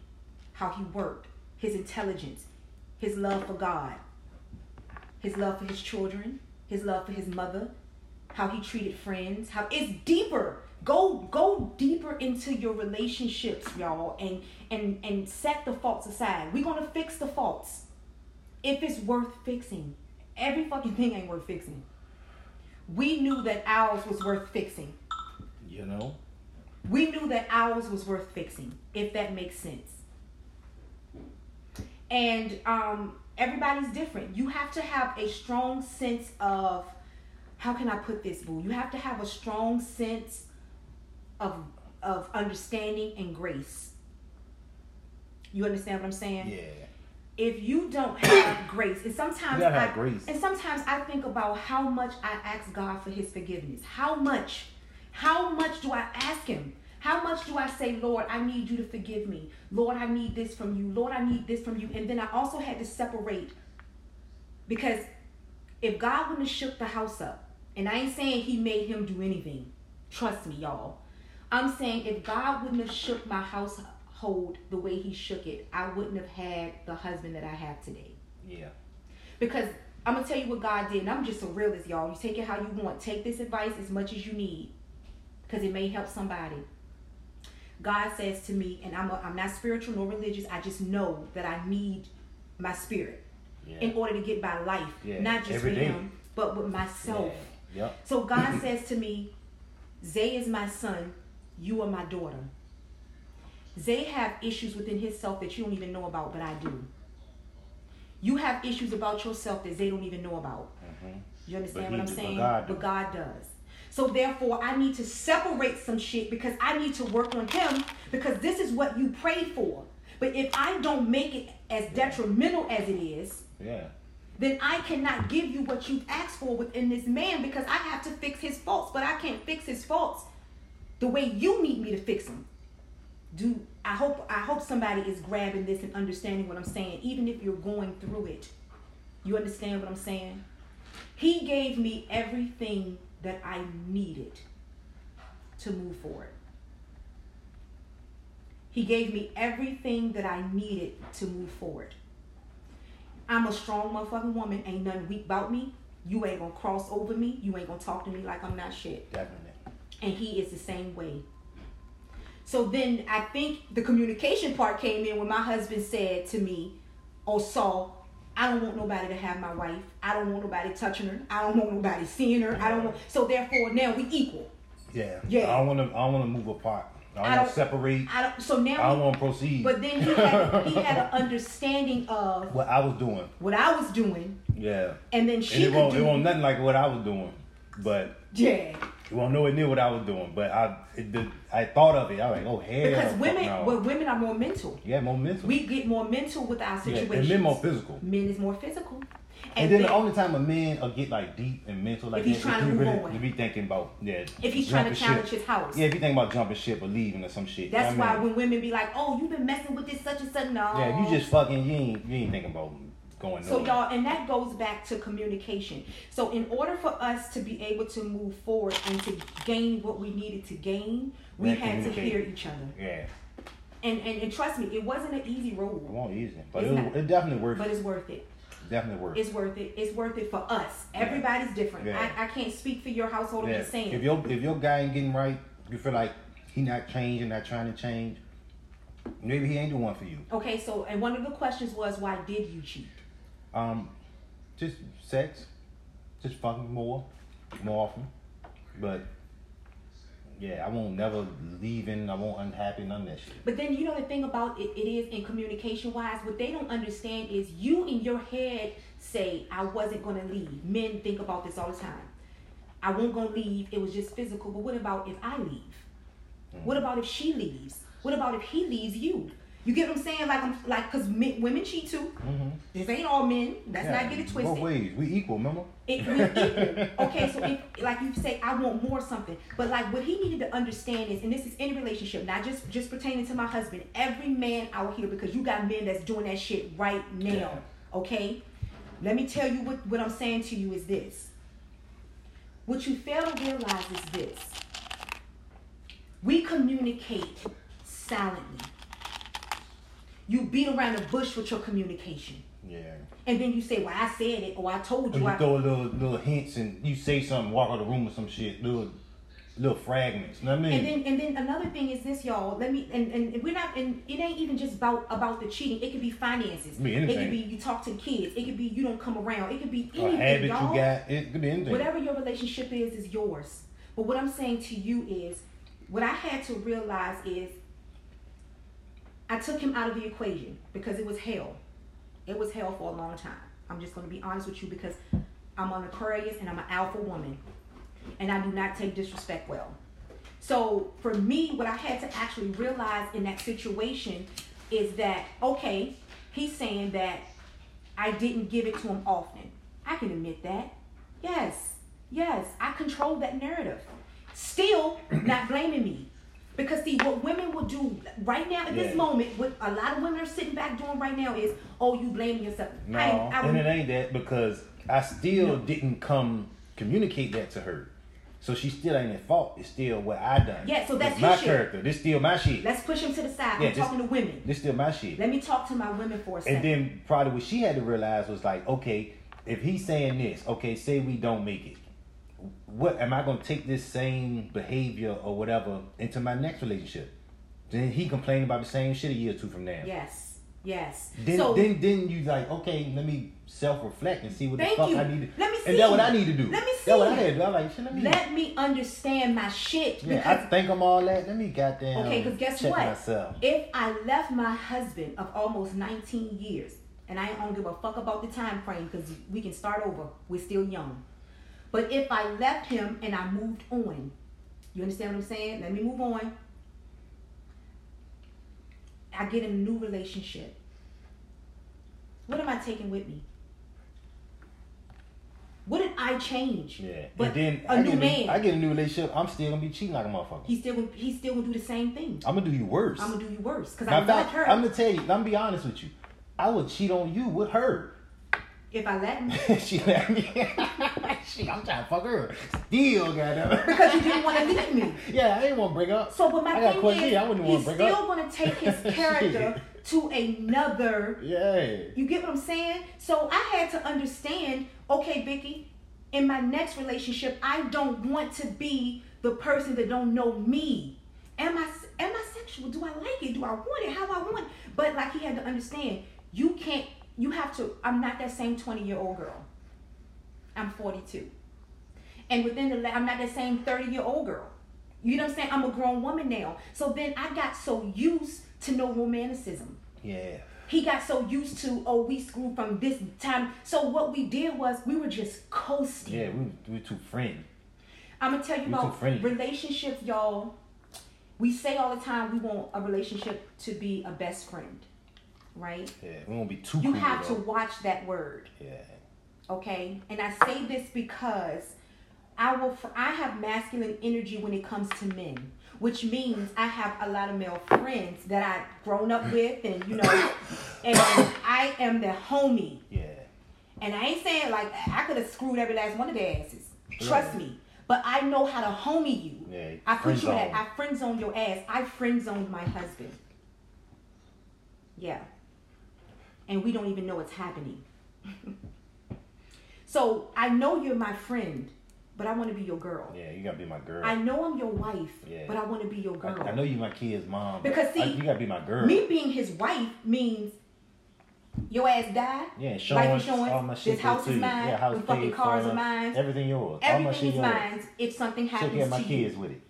how he worked, his intelligence, his love for God, his love for his children, his love for his mother, how he treated friends, how it's deeper. Go go deeper into your relationships, y'all, and and and set the faults aside. We're gonna fix the faults if it's worth fixing. Every fucking thing ain't worth fixing. We knew that ours was worth fixing. You know? We knew that ours was worth fixing, if that makes sense. And um, everybody's different. You have to have a strong sense of how can I put this, boo? You have to have a strong sense of of understanding and grace. You understand what I'm saying? Yeah. If you don't have grace, and sometimes I, have grace. and sometimes I think about how much I ask God for His forgiveness. How much? How much do I ask Him? How much do I say, Lord, I need you to forgive me. Lord, I need this from you. Lord, I need this from you. And then I also had to separate because if God wouldn't have shook the house up, and I ain't saying He made him do anything. Trust me, y'all. I'm saying if God wouldn't have shook my household the way He shook it, I wouldn't have had the husband that I have today. Yeah. Because I'm gonna tell you what God did, and I'm just a realist, y'all. You take it how you want. Take this advice as much as you need, because it may help somebody. God says to me, and I'm a, I'm not spiritual nor religious. I just know that I need my spirit Yeah. in order to get by life, Yeah, not just every day. Him, but with myself. Yeah. Yep. So God says to me, Zay is my son, you are my daughter. Zay have issues within himself that you don't even know about, but I do. You have issues about yourself that they don't even know about. Mhm. You understand But what I'm saying? God but God does. So therefore, I need to separate some shit because I need to work on him because this is what you prayed for. But if I don't make it as detrimental as it is, Yeah. then I cannot give you what you've asked for within this man because I have to fix his faults, but I can't fix his faults the way you need me to fix them. Do I hope I hope somebody is grabbing this and understanding what I'm saying, even if you're going through it. You understand what I'm saying? He gave me everything that I needed to move forward. He gave me everything that I needed to move forward. I'm a strong motherfucking woman. Ain't nothing weak about me. You ain't gonna cross over me. You ain't gonna talk to me like I'm not shit. Definitely. And he is the same way. So then I think the communication part came in when my husband said to me, oh, or saw, I don't want nobody to have my wife. I don't want nobody touching her. I don't want nobody seeing her. I don't want. So therefore, now we equal. Yeah. Yeah. I want to. I want to move apart. I I don't want don't- to separate. I don't. So now. I don't want to proceed. but then he had he had an understanding of what I was doing. what I was doing, Yeah. and then And she it could won't. do. It won't nothing like what I was doing. But yeah, it won't nowhere near what I was doing. But I. It, the, I thought of it. I was like, oh hell. because women, no. well, women are more mental. yeah, more mental. We get more mental with our yeah, situations. and men more physical. Men is more physical. And, then the only time a man will get like deep and mental like If he's that, trying if to move really, on. be thinking about yeah. if he's trying to challenge ship. his house. Yeah, if you think about jumping ship or leaving or some shit. That's I why mean, when women be like, "Oh, you've been messing with this such and such," no. Yeah, if you just fucking you ain't you ain't thinking about going on. So nowhere. y'all, and that goes back to communication. So in order for us to be able to move forward and to gain what we needed to gain, we had to hear each other. Yeah. And, and and trust me, it wasn't an easy road. It won't easy. But It's it, it definitely worth but it. it's worth it. Definitely worth it. It's worth it. It's worth it for us. Yeah. Everybody's different. Yeah. I, I can't speak for your household. I'm Yeah. just saying. If your if your guy ain't getting right, you feel like he not changing, not trying to change, maybe he ain't the one for you. okay, so and one of the questions was, why did you cheat? Um, just sex, just fucking more, more often. But yeah, I won't never leaving. I won't unhappy. None of that shit. But then you know the thing about it, it is in communication wise, what they don't understand is you in your head say, I wasn't gonna leave. Men think about this all the time. I won't gonna leave, it was just physical, but what about if I leave? What about if she leaves? What about if he leaves you? You get what I'm saying? Like I'm like cause men, women cheat too. Mm-hmm. This ain't all men. Let's not get it twisted. Both ways, we equal. Remember? It, we equal. Okay, so if, like you say, I want more something, but like what he needed to understand is, and this is any relationship, not just just pertaining to my husband. Every man out here, because you got men that's doing that shit right now. Yeah. Okay, let me tell you what what I'm saying to you is this. What you fail to realize is this. We communicate silently. You beat around the bush with your communication. Yeah. And then you say, Well, I said it, or I told Or you. you I, throw a little little hints and you say something, walk out of the room or some shit, little little fragments. You know what I mean? And then and then another thing is this, y'all. Let me and, and we're not and it ain't even just about about the cheating. It could be finances. It be It could be you talk to the kids. It could be you don't come around. It could be a anything, habit y'all. you got, it could be anything. Whatever your relationship is, is yours. But what I'm saying to you is, what I had to realize is, I took him out of the equation because it was hell. It was hell for a long time. I'm just going to be honest with you because I'm an Aquarius and I'm an alpha woman, and I do not take disrespect well. So for me, what I had to actually realize in that situation is that okay, he's saying that I didn't give it to him often. I can admit that. Yes, yes, I control that narrative. Still not blaming me. Because see, what women will do right now at Yeah. this moment, what a lot of women are sitting back doing right now is, oh, you blaming yourself. No, I, I and it ain't that because I still didn't come communicate that to her. So she still ain't at fault. It's still what I done. Yeah, so that's my shit. character. This still my shit. let's push him to the side. Yeah, I'm just- talking to women. This still my shit. Let me talk to my women for a second. And then probably what she had to realize was like, okay, if he's saying this, okay, say we don't make it. What am I gonna take this same behavior or whatever into my next relationship? Then he complained about the same shit a year or two from now. yes, yes. Then, so then, then you like, okay, let me self reflect and see what the fuck you. I need to. Let me see. And that's what. I need to do. Let me see. That's what I had to do. I like, shit, let me. let me understand my shit. yeah, because I think I'm all that. Let me goddamn. Okay, because guess what? Myself. If I left my husband of almost 19 years, and I don't give a fuck about the time frame because we can start over, we're still young. But if I left him and I moved on, you understand what I'm saying? Let me move on. I get in a new relationship. What am I taking with me? What did I change? Yeah, But and then a I new get man. I get a new relationship. I'm still gonna be cheating like a motherfucker. He's still gonna- he's still gonna do the same thing. I'm gonna do you worse. I'm gonna do you worse because I Matter of love fact, her. I'm gonna tell you. I'm gonna be honest with you. I would cheat on you with her. If I let him, she let me. Shit, I'm trying to fuck her. Still got her. because you didn't want to leave me. Yeah, I didn't want to break up. So, but my I thing is, I wouldn't want he's to break still up. going to take his character to another. Yeah. You get what I'm saying? So I had to understand. Okay, Vicky, in my next relationship, I don't want to be the person that don't know me. Am I am I sexual? Do I like it? Do I want it? How I want it? But like he had to understand, you can't. You have to. I'm not that same 20 year old girl. I'm 42. And within the, I'm not that same 30 year old girl. You know what I'm saying? I'm a grown woman now. So then I got so used to no romanticism. Yeah. He got so used to, oh, we screwed from this time. So what we did was we were just coasting. Yeah, we we too friendly. I'm gonna tell you We about relationships, y'all. We say all the time we want a relationship to be a best friend, right? Yeah, we won't be too You cool, have to watch that word. Yeah. okay and i say this because i will i have masculine energy when it comes to men which means i have a lot of male friends that i've grown up with and you know and i am the homie Yeah. and i ain't saying like i could have screwed every last one of their asses trust me but i know how to homie you Yeah. i put you in zone. that i friend zoned your ass i friend zoned my husband yeah and we don't even know it's happening so i know you're my friend but i want to be your girl Yeah, you gotta be my girl. i know i'm your wife Yeah. but i want to be your girl I know you're my kid's mom. Because, see, I- you gotta be my girl. me being his wife means your ass died yeah, life insurance, insurance all my shit this house go is mine Yeah, house the fucking cars are mine Everything yours. all my everything shit is yours. mine if something Take happens care of my you kids with it.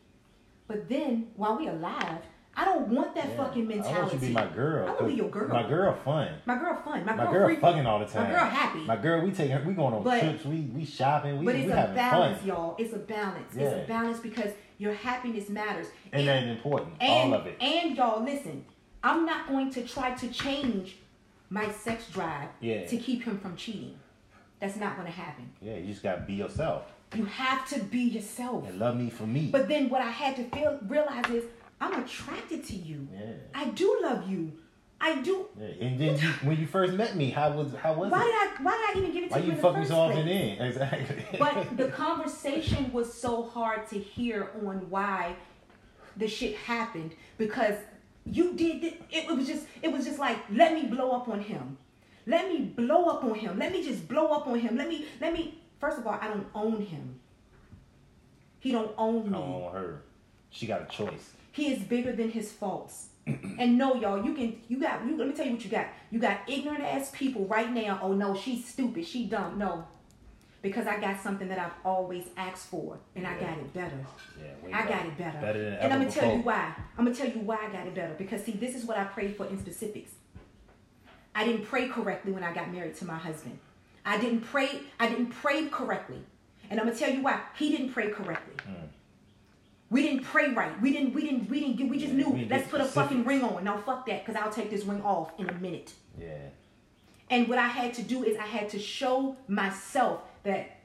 But then while we alive, I don't want that Yeah. fucking mentality. I want you to be my girl. I want to be your girl. My girl fun. My girl fun. My, My girl, girl fucking all the time. My girl happy. My girl, we take her. We going on But- trips. We we shopping. We but we it's a balance, fun. y'all. It's a balance. It's a balance because your happiness matters. And that's important. and, all of it. And y'all, listen. I'm not going to try to change my sex drive Yeah. to keep him from cheating. That's not going to happen. Yeah, you just gotta be yourself You have to be yourself. and love me for me. But then what I had to feel realize is I'm attracted to you. yeah. I do love you. I do. Yeah. And then you, when you first met me, how was how was Why it? did I? Why did I even give it to Why you you in the fuck me so often in? Exactly. But the conversation was so hard to hear on why the shit happened because you did it, it was just it was just like let me blow up on him. Let me blow up on him. Let me just blow up on him. Let me let me first of all I don't own him. He don't own me. I don't want her. She got a choice. He is bigger than his faults. and no, y'all, you can you got you let me tell you what you got. You got ignorant ass people right now. Oh no, she's stupid, she dumb. No. Because I got something that I've always asked for and I got it better. Yeah, I got it better. Better than and I'm gonna tell you why. I'm gonna tell you why I got it better. Because see, this is what I prayed for in specifics. I didn't pray correctly when I got married to my husband. I didn't pray. I didn't pray correctly, and I'm gonna tell you why. He didn't pray correctly. Hmm. We didn't pray right. We didn't. We didn't. We didn't. get- We just Yeah, knew. we Let's put a fucking ring on. Now fuck that, because I'll take this ring off in a minute. Yeah. And what I had to do is I had to show myself that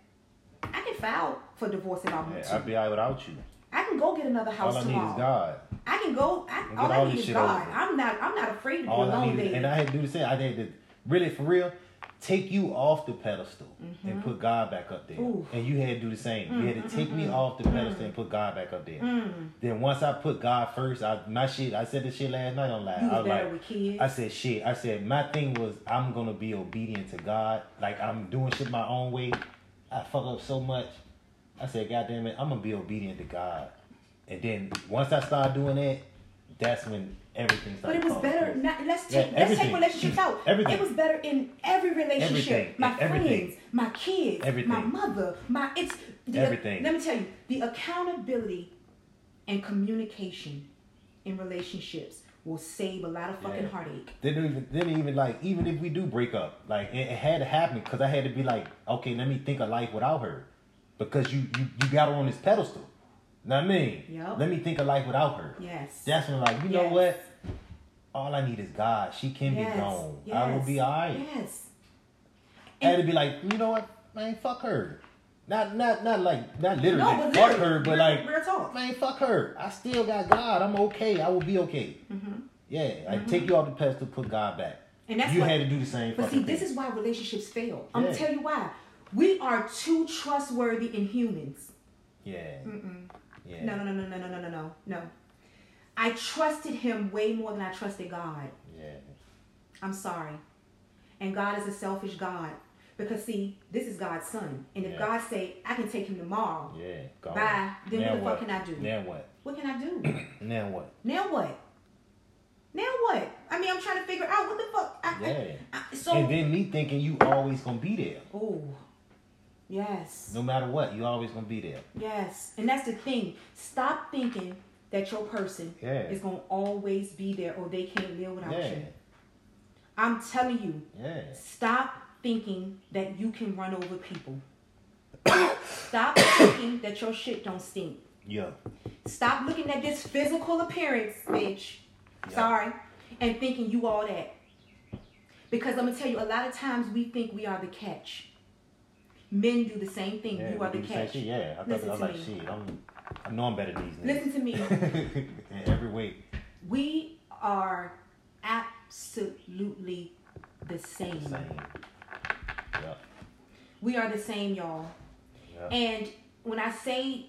I can file for divorce if I want Yeah, to. I'd be alright without you. I can go get another house All I need tomorrow. is God. I can go. I, all get I need is God. over. I'm not. I'm not afraid to be All I alone, baby. and I had to do the same. I had to really for real take you off the pedestal and mm-hmm. put God back up there. Mm-hmm. Ooh. And you had to do the same. you had to take me mm-hmm. off the pedestal mm-hmm. and put God back up there. Then once I put God first, I my shit. I said this shit last night on live. I was like. I said shit. I said my thing was I'm gonna be obedient to God. Like I'm doing shit my own way. I fuck up so much. I said, God damn it, I'm gonna be obedient to God. And then once I start doing that, that's when everything but it was better. Not, let's Yeah, take let's take relationships out. Everything. It was better in every relationship. Everything. My Everything. friends, my kids, Everything. my mother, my it's the, Everything. Let me tell you, the accountability and communication in relationships will save a lot of fucking Yeah. heartache. They didn't even, they didn't even like, even if we do break up, like it, it had to happen because I had to be like, okay, let me think of life without her, because you you, you got her on this pedestal. Know what I mean? Yup. Let me think of life without her. Yes. That's when like, you know what? All I need is God. She can yes. be gone. I will be alright. Yes. I had to be like, you know what? Man, fuck her. Not not not like not literally No, but fuck literally, her, but like real man, fuck her. I still got God. I'm okay. I will be okay. Mm-hmm. Yeah, I take you off the pedestal, put God back. And that's you what- had to do the same. But see, fucking this is why relationships fail. I'm Yeah. gonna tell you why. We are too trustworthy in humans. Yeah. Mm-mm. Yeah. No, no, no, no, no, no, no, no, no. I trusted him way more than I trusted God. Yeah. I'm sorry. And God is a selfish God. Because see, this is God's son. And if Yeah. God say, I can take him tomorrow, Yeah. Go bye, then Now what the what? fuck can I do? Now what? What can I do? Now what? now what? Now what? I mean, I'm trying to figure out what the fuck. I, I- Yeah. I- so, and then me thinking you always gonna be there. oh, yes. No matter what, you always gonna be there. Yes, and that's the thing. Stop thinking that your person Yeah. is gonna always be there or they can't live without Yeah. you. I'm telling you, Yeah. stop thinking that you can run over people. Stop thinking that your shit don't stink. Yeah. Stop looking at this physical appearance, bitch. Yeah. Sorry, and thinking you all that. Because I'm gonna tell you, a lot of times we think we are the catch. Men do the same thing. Yeah, you are the catch. shit. Yeah. I thought I was like, me. shit, I'm I know I'm better than these Listen to me. every way. We are absolutely the same. Same. Yeah. We are the same, y'all. Yeah. And when I say,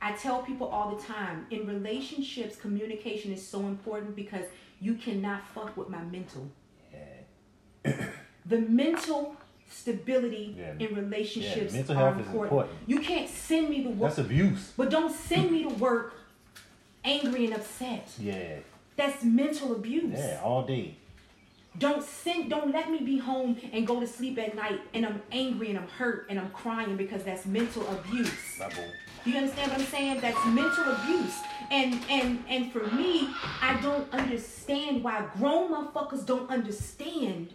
I tell people all the time, in relationships, communication is so important because you cannot fuck with my mental. Yeah. The mental stability Yeah. in relationships Yeah, mental are health is important. important. You can't send me to work, That's abuse. but don't send me to work angry and upset. Yeah. That's mental abuse. Yeah. All day. Don't send don't let me be home and go to sleep at night and I'm angry and I'm hurt and I'm crying because that's mental abuse. You understand what I'm saying? That's mental abuse. And and and for me, I don't understand why grown motherfuckers don't understand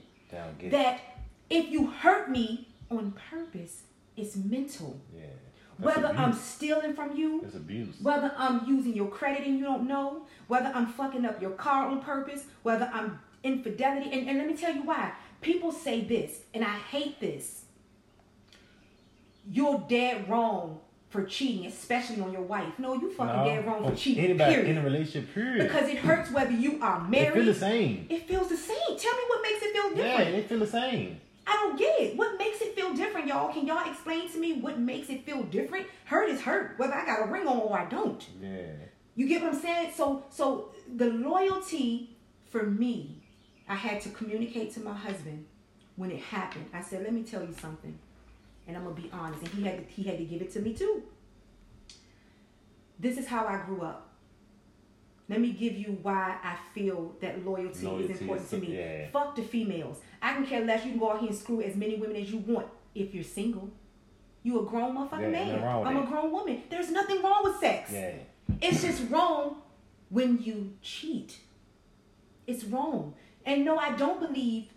that if you hurt me on purpose, it's mental. Yeah. Whether I'm stealing from you, It's abuse. whether I'm using your credit and you don't know, whether I'm fucking up your car on purpose, whether I'm infidelity. And, and let me tell you why. People say this, and I hate this. You're dead wrong for cheating, especially on your wife. No, you fucking No, dead wrong for cheating. Anybody period. in a relationship, period. because it hurts whether you are married. feel the same. It feels the same. Tell me what makes it feel different. Yeah, different. they feel the same. I don't get it. What makes it feel different, y'all? Can y'all explain to me what makes it feel different? Hurt is hurt, whether I got a ring on or I don't. Yeah. You get what I'm saying? So so the loyalty for me, I had to communicate to my husband when it happened. I said, "Let me tell you something." And I'm going to be honest, and he had to, he had to give it to me too. This is how I grew up. Let me give you why I feel that loyalty, Loyalty is important is- to me. yeah. Fuck the females. I can care less. You can go out here and screw as many women as you want if you're single. You a grown motherfucking Yeah, man. nothing wrong with I'm a grown woman. There's nothing wrong with sex. Yeah. It's just wrong when you cheat. It's wrong. And no, I don't believe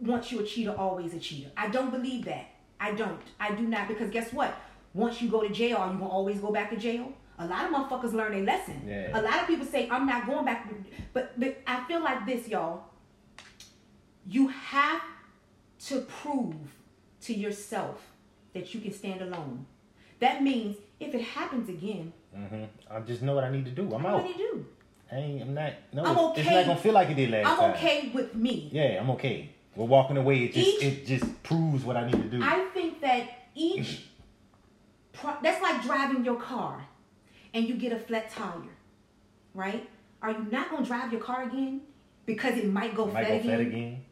once you're a cheater, always a cheater. I don't believe that. I don't. I do not. Because guess what? Once you go to jail, are you going to always go back to jail? A lot of motherfuckers learn a lesson. Yeah. A lot of people say, I'm not going back. But, but I feel like this, y'all. You have to prove to yourself that you can stand alone. That means if it happens again, hmm I just know what I need to do. I'm out. what do you do? I ain't, I'm not. No, I'm it's- it's not gonna feel like it did last time. I'm okay with me. Yeah, I'm okay. We're walking away. It just Each- it just proves what I need to do. I think that each pro- that's like driving your car and you get a flat tire, right? Are you not gonna drive your car again because it might go Might flat go again? flat again.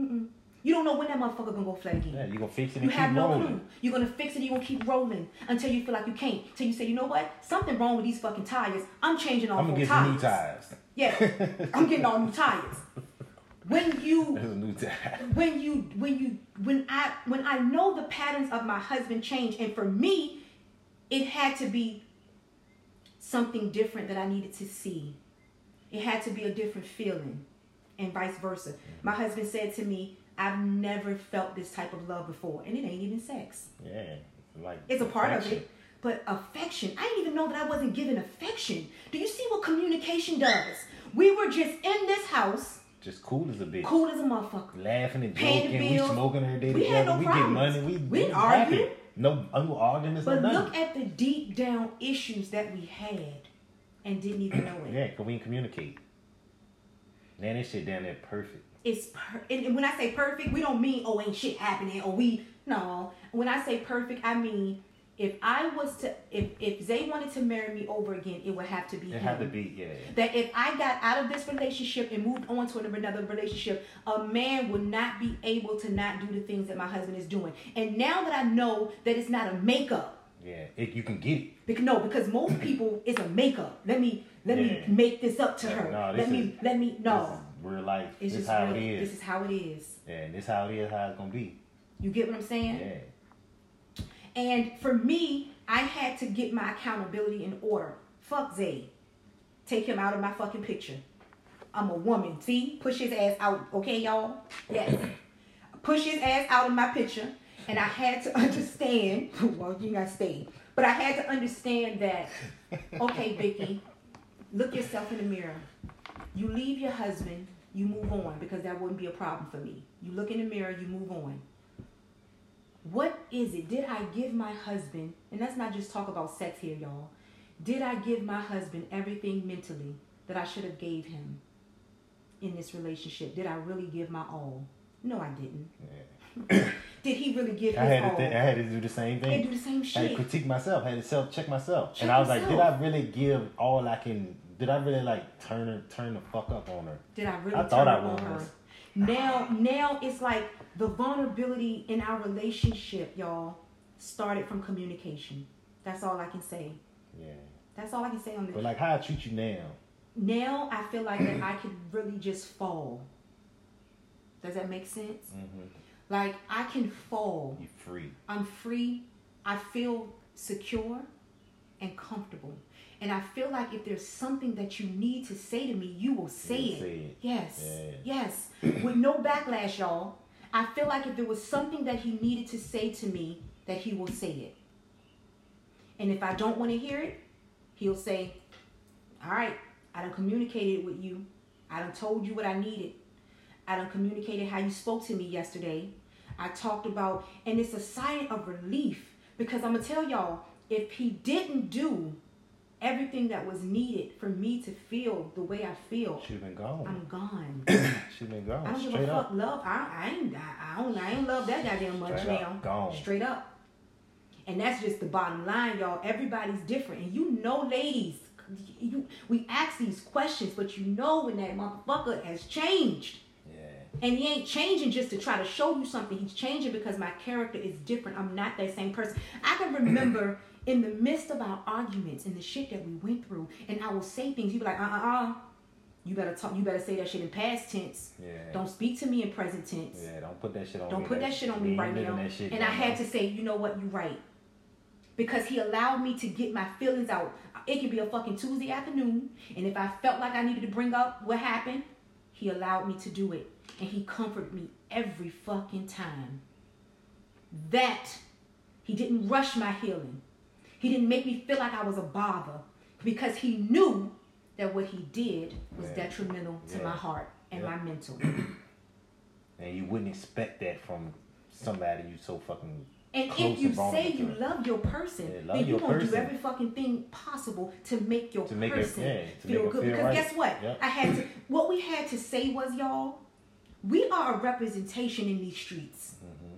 Mm-mm. You don't know when that motherfucker gonna go flat again. Yeah, you gonna fix it You and have keep no rolling. clue. You're gonna fix it. You're gonna keep rolling until you feel like you can't. Till you say, you know what? Something wrong with these fucking tires. I'm changing all I'm gonna get tires. new tires. Yeah, I'm getting all new tires. When you when you when you when I when I know the patterns of my husband change, and for me, it had to be something different that I needed to see. It had to be a different feeling, and vice versa. My husband said to me, "I've never felt this type of love before, and it ain't even sex. Yeah, like It's a part of it." But affection, I didn't even know that I wasn't given affection. Do you see what communication does? We were just in this house, Just cool as a bitch. cool as a motherfucker. Laughing and Paying joking. We smoking every day We had no we get problems. money. We, We didn't argue. No, no arguments. But no look at the deep down issues that we had and didn't even know it. Yeah, cause we didn't communicate. Man, that shit down there perfect. It's per- and when I say perfect, we don't mean oh ain't shit happening or we no. When I say perfect, I mean if I was to if if Zay wanted to marry me over again, it would have to be It had to be, yeah. that if I got out of this relationship and moved on to another relationship, a man would not be able to not do the things that my husband is doing. And now that I know that it's not a makeup, Yeah, it, you can get it. because no, because most people it's a makeup. Let me let me make this up to her. no, let me is- let me no. real life. It's this just how real. it is. This is how it is. yeah, and this how it is. How it's gonna be. You get what I'm saying? Yeah. And for me, I had to get my accountability in order. Fuck Zay. Take him out of my fucking picture. I'm a woman. See? Push his ass out. Okay, y'all? Yes. Push his ass out of my picture. And I had to understand. Well, you gotta stay. But I had to understand that, okay, Vicky, look yourself in the mirror. You leave your husband, you move on because that wouldn't be a problem for me. You look in the mirror, you move on. What is it? Did I give my husband, and let's not just talk about sex here, y'all. Did I give my husband everything mentally that I should have gave him in this relationship? Did I really give my all? No, I didn't. yeah. Did he really give I had to th- I had to do the same thing. do the same I had to critique myself. I had to self check myself, Check and I was like, did. I really give all I can? Did I really like turn her, turn the fuck up on her? Did I really I thought I was. her? Now, now it's like the vulnerability in our relationship, y'all, started from communication. That's all I can say. Yeah. That's all I can say on this. But like how I treat you now. now I feel like that I could really just fall. Does that make sense? hmm Like I can fall. You free. I'm free. I feel secure and comfortable. And I feel like if there's something that you need to say to me, you will say You it. say it. Yes. Yeah. Yes. With no backlash, y'all. I feel like if there was something that he needed to say to me, that he will say it. And if I don't want to hear it, he'll say, All right, I done communicated with you. I done told you what I needed. I done communicated how you spoke to me yesterday. I talked about, and it's a sign of relief because I'm gonna tell y'all, if he didn't do everything that was needed for me to feel the way I feel, Should have been gone. I'm gone. Should have been gone. I don't give a up. fuck, love. I, I ain't, I, I don't, I ain't love that goddamn much Straight now. up, gone. Straight up. And that's just the bottom line, y'all. Everybody's different, and you know, ladies, you we ask these questions, but you know when that motherfucker has changed. And he ain't changing just to try to show you something. He's changing because my character is different. I'm not that same person. I can remember in the midst of our arguments and the shit that we went through, and I will say things. You be like, uh, uh, uh. You better talk. You better say that shit in past tense. Yeah. Don't speak to me in present tense. Yeah. Don't put that shit on. Don't put that shit on me right now. That And I had to say, you know what, you're right. Because he allowed me to get my feelings out. It could be a fucking Tuesday afternoon, and if I felt like I needed to bring up what happened, he allowed me to do it. And he comforted me every fucking time. That he didn't rush my healing. He didn't make me feel like I was a bother because he knew that what he did was Yeah. detrimental to Yeah. my heart and Yeah. my mental. And you wouldn't expect that from somebody you so fucking And if you say you to. love your person, Yeah, love then you're gonna do every fucking thing possible to make your To make it- person to feel make good. feel because right. guess what? Yep. I had to. What we had to say was, y'all, we are a representation in these streets. Mm-hmm.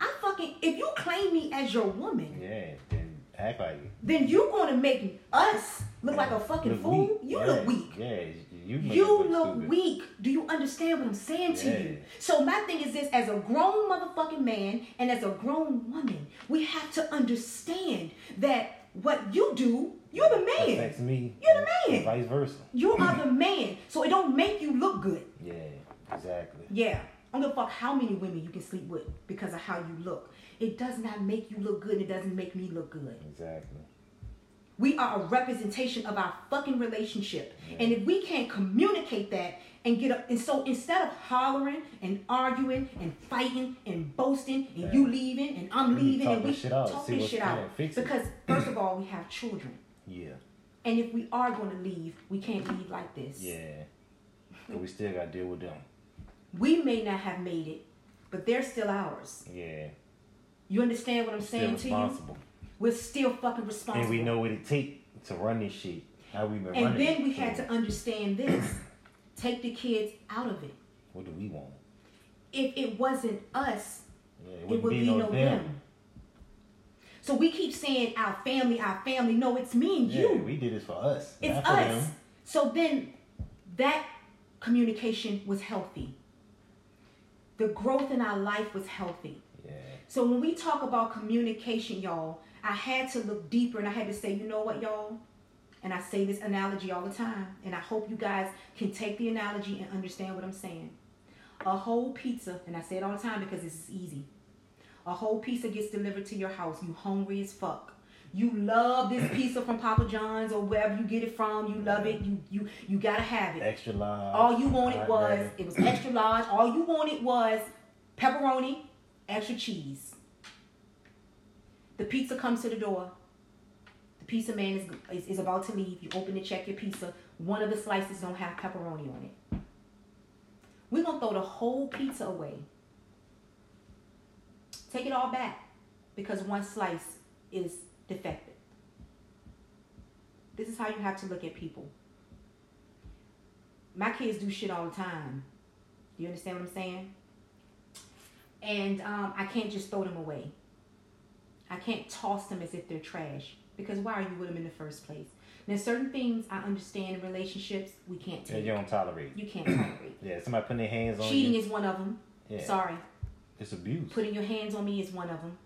I fucking. If you claim me as your woman, yeah. Then act like it. then you're gonna make us look like a fucking Look fool. weak. You yeah. look weak. Yeah. You You it look weak. Do you understand what I'm saying to you? So my thing is this: as a grown motherfucking man and as a grown woman, we have to understand that what you do, you're the man. Affects me. You're the man. Vice versa. You are the man. So it don't make you look good. Yeah. Exactly. Yeah. I don't give a fuck how many women you can sleep with because of how you look. It does not make you look good. It doesn't make me look good. Exactly. We are a representation of our fucking relationship. And if we can't communicate that and get up, and so instead of hollering and arguing and fighting and boasting and Yeah. you leaving and I'm We leaving and we shit out, talk this shit out. fix it. Because first of all, we have children. Yeah. And if we are going to leave, we can't leave like this. Yeah. But we still gotta deal with them. We may not have made it, but they're still ours. Yeah. You understand what I'm Still saying to you? We're still fucking responsible. And we know what it take to run this shit. How we been And then we had to understand this. Take the kids out of it. What do we want? If it wasn't us, Yeah, it wouldn't would be no them. them. So we keep saying our family, our family. No, it's me and Yeah, you. we did this for us. It's for us. them. So then that communication was healthy. The growth in our life was healthy. Yeah. So when we talk about communication, y'all, I had to look deeper and I had to say, you know what, y'all? And I say this analogy all the time, and I hope you guys can take the analogy and understand what I'm saying. A whole pizza, and I say it all the time because it's easy. A whole pizza gets delivered to your house. You hungry as fuck. You love this pizza from Papa John's or wherever you get it from. You love it. You you you gotta have it. Extra large. All you wanted was it was extra large. All you wanted was pepperoni, extra cheese. The pizza comes to the door. The pizza man is, is, is about to leave. You open to check your pizza. One of the slices don't have pepperoni on it. We're gonna throw the whole pizza away. Take it all back because one slice is defective. This is how you have to look at people. My kids do shit all the time. Do you understand what I'm saying? And um, I can't just throw them away. I can't toss them as if they're trash because why are you with them in the first place? Now, certain things I understand in relationships we can't Yeah, you don't tolerate. You can't tolerate. Yeah, somebody putting their hands on Cheating you. is one of them. yeah. Sorry. It's abuse. Putting your hands on me is one of them.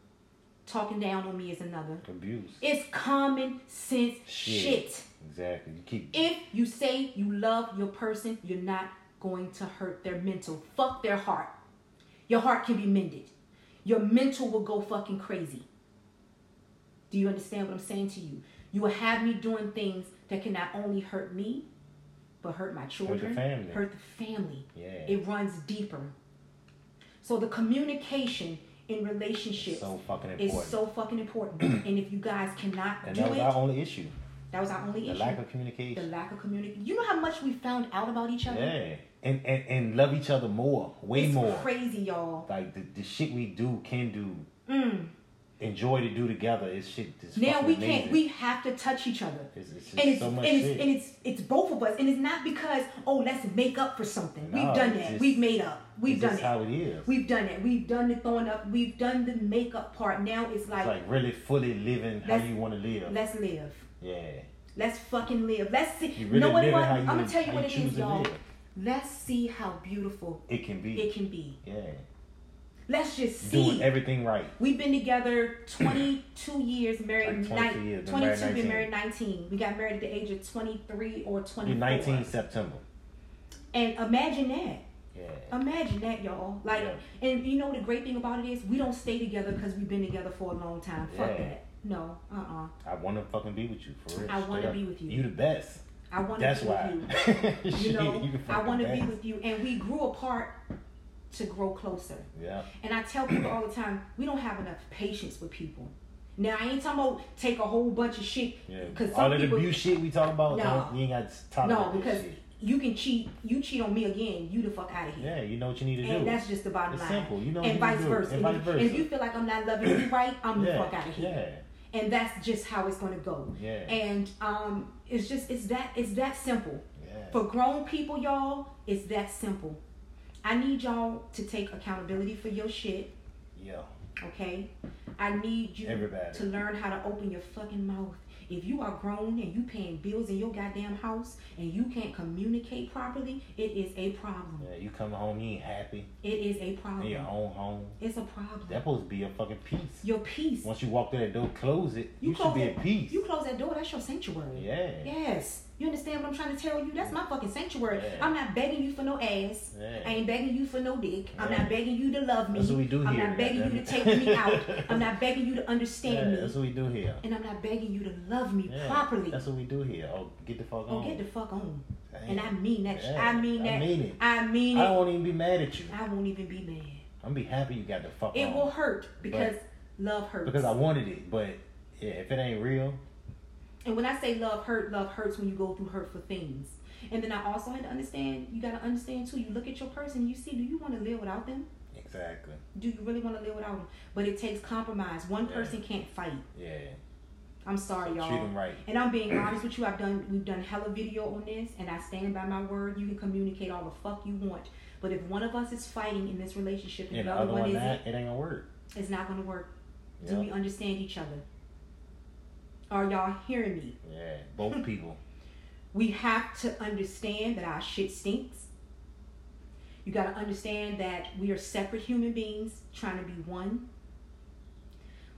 Talking down on me is another. abuse. It's common sense Shit. shit. Exactly. You keep. If you say you love your person, you're not going to hurt their mental. Fuck their heart. Your heart can be mended. Your mental will go fucking crazy. Do you understand what I'm saying to you? You will have me doing things that can not only hurt me, but hurt my children, hurt the family. hurt the family. Yeah. It runs deeper. So the communication in relationships so fucking is so fucking important. and if you guys cannot and do that was it, our only issue. that was our only The issue. lack of communication. the lack of communication. You know how much we found out about each other? Yeah. And, and and love each other more. Way it's more. crazy, y'all. Like the, the shit we do, can do, Mm. Enjoy to do together is shit. Now we can't. We have to touch each other. It's, it's And it's, so much and, it's, and it's it's both of us, and it's not because oh let's make up for something. No, We've done that. just- We've made up. We've done it. how it is. We've done it. We've done the throwing up. We've done the makeup part. Now it's it's like, like really fully living how you want to live. let's live. Yeah. Let's fucking live. Let's see. You really know what? living what? how I'm gonna tell you what it is, y'all. live. Let's see how beautiful It can be. it can be. yeah. Let's just see. Doing everything right. We've been together 22 years, married Like 22 nine- years, been 22, married been 19. married 19. We got married at the age of 23 or Be 24. 19 September. And imagine that. Yeah. Imagine that, y'all. Like, Yeah. and you know what the great thing about it is? We don't stay together because we've been together for a long time. Fuck Yeah. that. No, uh uh I want to fucking be with you for real. I wanna be with you. You the best. I want to That's be why. with you. You know, I want to be with you. And we grew apart to grow closer. Yeah. And I tell people all the time, we don't have enough patience with people. Now I ain't talking about take a whole bunch of shit Yeah. because All some of the people abuse shit we talk about, No. you ain't got to talk no because you can cheat. You cheat on me again, you the fuck out of here. Yeah, you know what you need to And do. And that's just the bottom It's line. simple. You know and you vice versa. And vice if, versa. if you feel like I'm not loving you right, I'm yeah. the fuck out of here. Yeah. And that's just how it's gonna go. Yeah. And um, it's just it's that it's that simple. Yeah. For grown people, y'all, it's that simple. I need y'all to take accountability for your shit. Yeah. Okay, I need you Everybody. to learn how to open your fucking mouth. If you are grown and you paying bills in your goddamn house and you can't communicate properly, it is a problem. Yeah, you come home, you ain't happy It is a problem. in your own home. It's a problem. That's supposed to be your fucking peace. Your peace. Once you walk through that door, close it. You, should close be that, at peace. You close that door. That's your sanctuary. yeah. Yes. You understand what I'm trying to tell you? That's my fucking sanctuary. Yeah. I'm not begging you for no ass. Yeah. I ain't begging you for no dick. I'm not begging you to love me. That's what we do I'm here, not begging you to take me out. I'm not begging you to understand Yeah, me. that's what we do here. And I'm not begging you to love me Yeah, properly. That's what we do here. Oh, get the fuck on. Oh, on. get the fuck on. Damn. And I mean that. Yeah, I mean that. I mean it. I mean it. I won't even be mad at you. I won't even be mad. I'm be happy you got the fuck It on. will hurt because love hurts. because I wanted it, but yeah, if it ain't real, And when I say love hurt, love hurts when you go through hurtful things. And then I also had to understand, you got to understand too, you look at your person you see, do you want to live without them? exactly. Do you really want to live without them? But it takes compromise. One Yeah. person can't fight. Yeah. I'm sorry, So y'all. treat 'em right. And I'm being honest with you. I've done we've done hella video on this, and I stand by my word. You can communicate all the fuck you want, But if one of us is fighting in this relationship and And the the other one one, isn't, it ain't gonna work. it's not gonna work. Do we understand each other? Are y'all hearing me? Yeah, both people. We have to understand that our shit stinks. You got to understand that we are separate human beings trying to be one.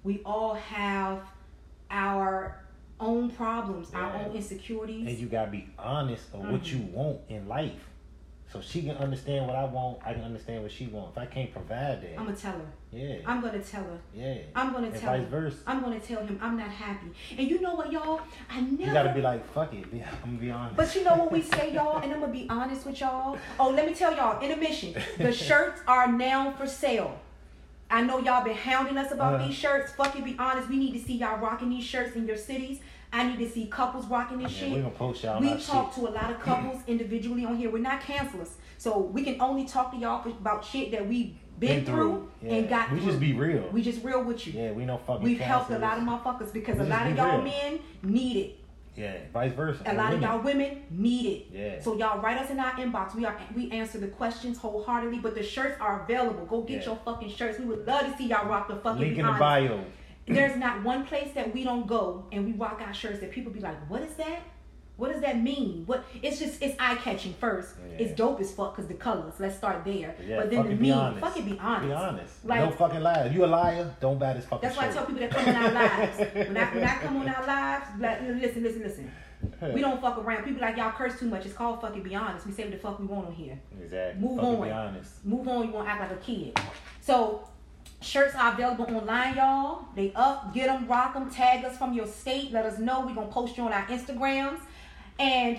We all have our own problems, our own insecurities. And you gotta be honest of what you Mhm. want in life. So she can understand what I want, I can understand what she wants. If I can't provide that, I'm to tell her. yeah, I'm to tell her. yeah. I'm going And tell vice versa. I'm to tell him I'm not happy. And you know what, y'all? I never. You gotta be like, fuck it. I'm gonna be honest. But you know what we say, y'all, and I'm gonna be honest with y'all. Oh, let me tell y'all, intermission. The shirts are now for sale. I know y'all been hounding us about Uh-huh. these shirts. Fucking be honest, we need to see y'all rocking these shirts in your cities. I need to see couples rocking this yeah, shit. we gonna post y'all We talk shit. to a lot of couples individually on here. We're not cancelers, so we can only talk to y'all about shit that we've been, through, Yeah. and got We through. just be real. we just real with you. yeah, we know fucking. We've helped a lot of motherfuckers because We a lot of y'all real. men need it. Yeah, vice versa. A And lot of y'all women need it. Yeah. So y'all write us in our inbox. We are we answer the questions wholeheartedly, but the shirts are available. Go get Yeah. your fucking shirts. We would love to see y'all rock the fucking Link in the bio. There's not one place that we don't go and we rock our shirts that people be like, "What is that? What does that mean?" What? It's just it's eye catching first. Yeah. It's dope as fuck because the colors. Let's start there. Yeah, but then the meaning, fucking be honest. Be honest. Like- no fucking liar. You a liar? Don't buy this fucking That's why I tell people that come on our lives. When I when I come on our lives, like, listen, listen, listen. We don't fuck around. People like y'all curse too much. It's called fucking be honest. We say what the fuck we want on here. Exactly. Move fucking on. Be honest. Move on. You won't act like a kid. So shirts are available online, y'all. They up. Get them, rock them. Tag us from your state. Let us know. We're gonna post you on our Instagrams. And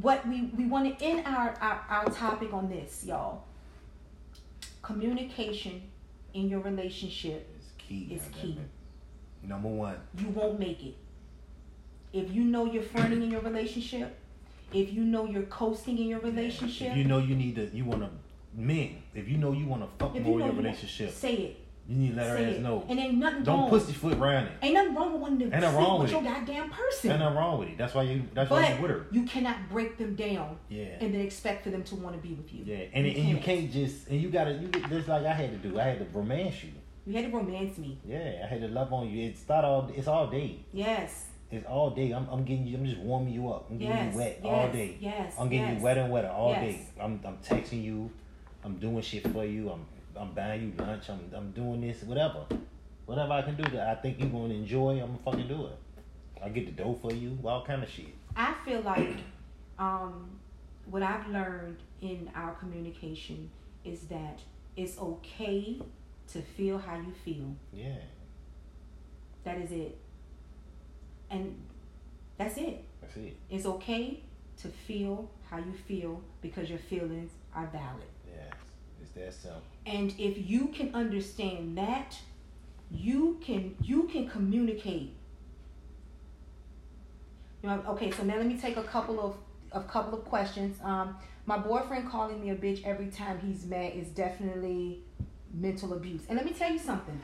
what we we want to end our, our our topic on this, y'all. Communication in your relationship is key. It's goddamn key. Number one. you won't make it. If you know you're flirting in your relationship, if you know you're coasting in your relationship, If you know you need to, you want to, men. If you know you want to fuck more you know in your you- relationship, say it. You need to let her say ass it. know. And ain't nothing Don't wrong. pussyfoot around it. Ain't nothing wrong with wanting to Ain't nothing sleep wrong with with your it. goddamn person. Ain't nothing wrong with it. That's why you. That's why but you with her. you cannot break them down Yeah. and then expect for them to want to be with you. Yeah, and, and you can't just and you gotta you just like I had to do. I had to romance you. You had to romance me. Yeah, I had to love on you. It's not all. It's all day. Yes. It's all day. I'm, I'm getting you. I'm just warming you up. I'm getting Yes. you wet yes, all day. Yes. I'm getting yes. you wetter and wetter all Yes. day. I'm, I'm texting you. I'm doing shit for you. I'm, I'm buying you lunch. I'm, I'm doing this. Whatever, whatever I can do that I think you're gonna enjoy. I'm gonna fucking do it. I get the dough for you. All kind of shit. I feel like um, what I've learned in our communication is that it's okay to feel how you feel. Yeah. That is it. And that's it. That's it. It's okay to feel how you feel because your feelings are valid. That simple. And if you can understand that, you can you can communicate. You know, okay, so now let me take a couple of a couple of questions. Um, my boyfriend calling me a bitch every time he's mad is definitely mental abuse. And let me tell you something.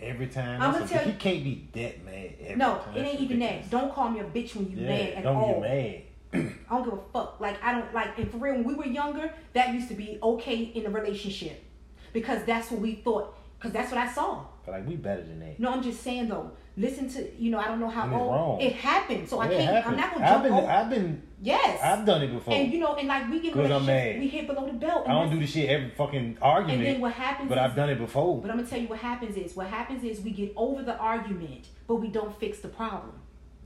Every time. I'ma That's a- tell he you- can't be that mad. Every no, time. it ain't even that. Don't call me a bitch when you Yeah, mad at don't all. get mad. I don't give a fuck. Like I don't like and for real when we were younger, that used to be okay in a relationship. Because that's what we thought. Because that's what I saw. But like we better than that. No, I'm just saying though. Listen to you know, I don't know how And it's old wrong. it happened. So I Yeah, it can't I'm not gonna I've jump been, over. I've been, yes. I've done it before. and you know, and like we get in 'Cause I'm relationships, mad. we hit below the belt. I don't do this shit every fucking argument. And then what happens but is, I've done it before. But I'm gonna tell you what happens is what happens is we get over the argument, but we don't fix the problem.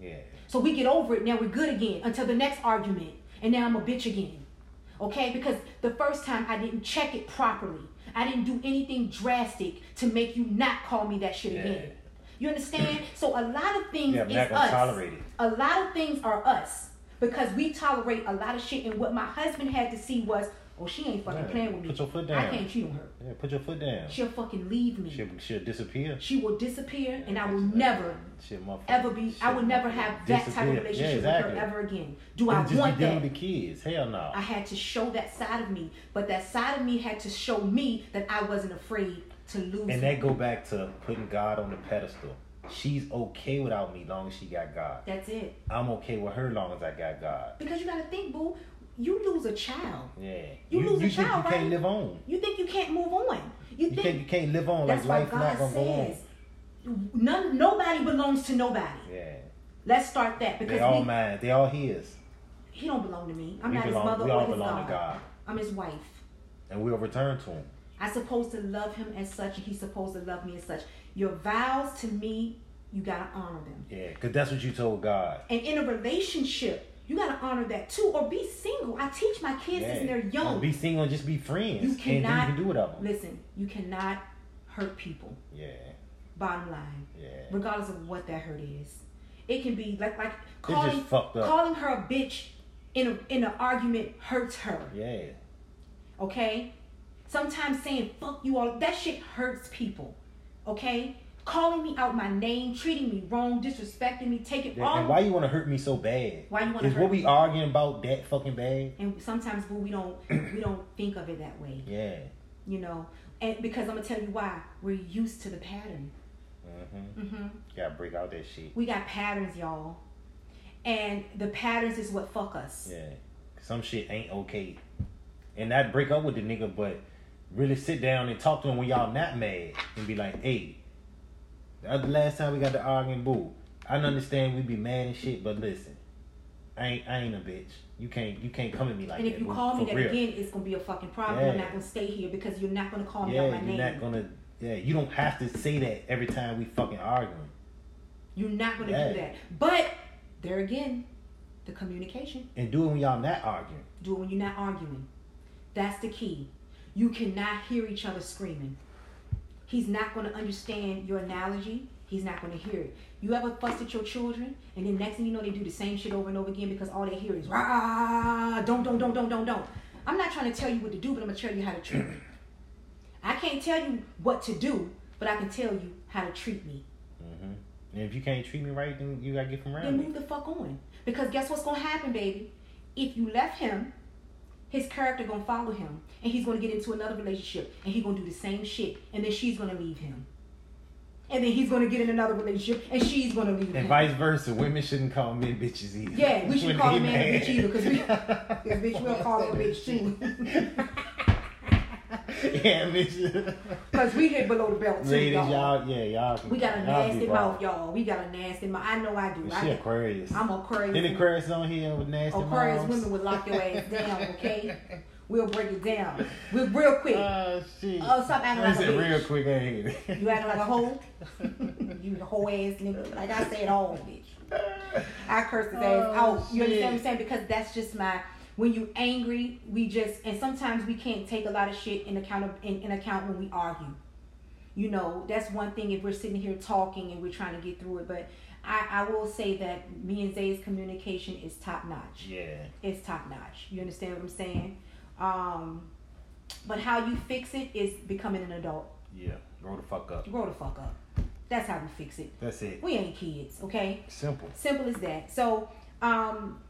yeah. So we get over it, now we're good again until the next argument. And now I'm a bitch again. Okay? Because the first time I didn't check it properly. I didn't do anything drastic to make you not call me that shit Yeah. again. You understand? So a lot of things Yeah, is us. tolerate it. A lot of things are us. Because we tolerate a lot of shit. And what my husband had to see was, oh, she ain't fucking Yeah, playing with me. put your foot I down. can't cheat on her. Yeah, put your foot down. She'll fucking leave me. She'll, she'll disappear. She will disappear, and I will Yeah, never ever be. I will never have that type of relationship yeah, with her ever again. Do And I want be that? the kids. Hell no. I had to show that side of me, but that side of me had to show me that I wasn't afraid to lose. And that go back to putting God on the pedestal. She's okay without me long as she got God. That's it. I'm okay with her long as I got God. Because you gotta think, boo. You lose a child. Yeah. You lose a child, you right? can't live on. You think you can't move on. You You think can't you can't live on that's like life God not gonna on. says. None, nobody belongs to nobody. Yeah. Let's start that because They all we, mine. They all his. he don't belong to me. I'm we not belong, his mother we all belong to God. I'm his wife. And we'll return to him. I'm supposed to love him as such, and he's supposed to love me as such. Your vows to me, you gotta honor them. Yeah. Cause that's what you told God. And in a relationship, you gotta honor that too. Or be single. I teach my kids Yeah. this and they're young. Don't be single and just be friends. You cannot- you can do whatever. Listen, you cannot hurt people. Yeah. Bottom line, Yeah. regardless of what that hurt is, it can be like like calling just fucked up. calling her a bitch in a in an argument hurts her. Yeah. Okay, sometimes saying fuck you all that shit hurts people. Okay, calling me out my name, treating me wrong, disrespecting me, taking Yeah, all. and why you want to hurt me so bad? Why you wanna hurt me? Is what we me? arguing about that fucking bad? and sometimes boo, we don't we don't think of it that way. Yeah. You know, and because I'm gonna tell you why we're used to the pattern. Mm-hmm. hmm Gotta break out that shit. We got patterns, y'all. And the patterns is what fuck us. Yeah. Some shit ain't okay. And not break up with the nigga, but really sit down and talk to him when y'all not mad and be like, hey, the last time we got the arguing, boo. I understand we be mad and shit, but listen, I ain't I ain't a bitch. You can't you can't come at me like and that. And if you boo. call me that real. again, it's gonna be a fucking problem. Yeah. I'm not gonna stay here because you're not gonna call me yeah, out my you're name. not gonna. Yeah, you don't have to say that every time we fucking arguing. You're not gonna Yeah. do that. But there again, the communication. And do it when y'all not arguing. Do it when you're not arguing. That's the key. You cannot hear each other screaming. He's not gonna understand your analogy. He's not gonna hear it. You ever fuss at your children, and then next thing you know, they do the same shit over and over again because all they hear is rah, don't, don't, don't, don't, don't, don't. I'm not trying to tell you what to do, but I'm gonna tell you how to treat me. I can't tell you what to do, but I can tell you how to treat me. hmm And if you can't treat me right, then you gotta get from Then around me. move the fuck on. Because guess what's gonna happen, baby? If you left him, his character gonna follow him, and he's gonna get into another relationship, and he's gonna do the same shit, and then she's gonna leave him, and then he's gonna get in another relationship, and she's gonna leave And him. vice versa, women shouldn't call men bitches either. Yeah, we should call a man a bitch either, 'cause we- 'cause bitch, we'll call her a bitch too. yeah, bitch. Cause we hit below the belt too, Ladies, y'all. y'all, yeah, y'all. We got a nasty mouth, y'all. We got a nasty mouth. I know I do. She I, Aquarius. I'm Aquarius. Any Aquarius on here with nasty mouth. Aquarius mouths? women would lock your ass down, okay? We'll break it down. We're real quick. Oh shit. Oh, stop acting I like a bitch. real quick, I ain't it. You acting like a hoe? you hoe ass nigga. Like I said, all bitch. I curse his ass Oh, out. You understand what I'm saying? Because that's just my. When you're angry, we just and sometimes we can't take a lot of shit in account of in, in account when we argue. You know, that's one thing if we're sitting here talking and we're trying to get through it. But I, I will say that me and Zay's communication is top notch. Yeah. It's top notch. You understand what I'm saying? Um, but how you fix it is becoming an adult. Yeah. Grow the fuck up. Grow the fuck up. That's how we fix it. That's it. We ain't kids, okay? Simple. Simple as that. So, um,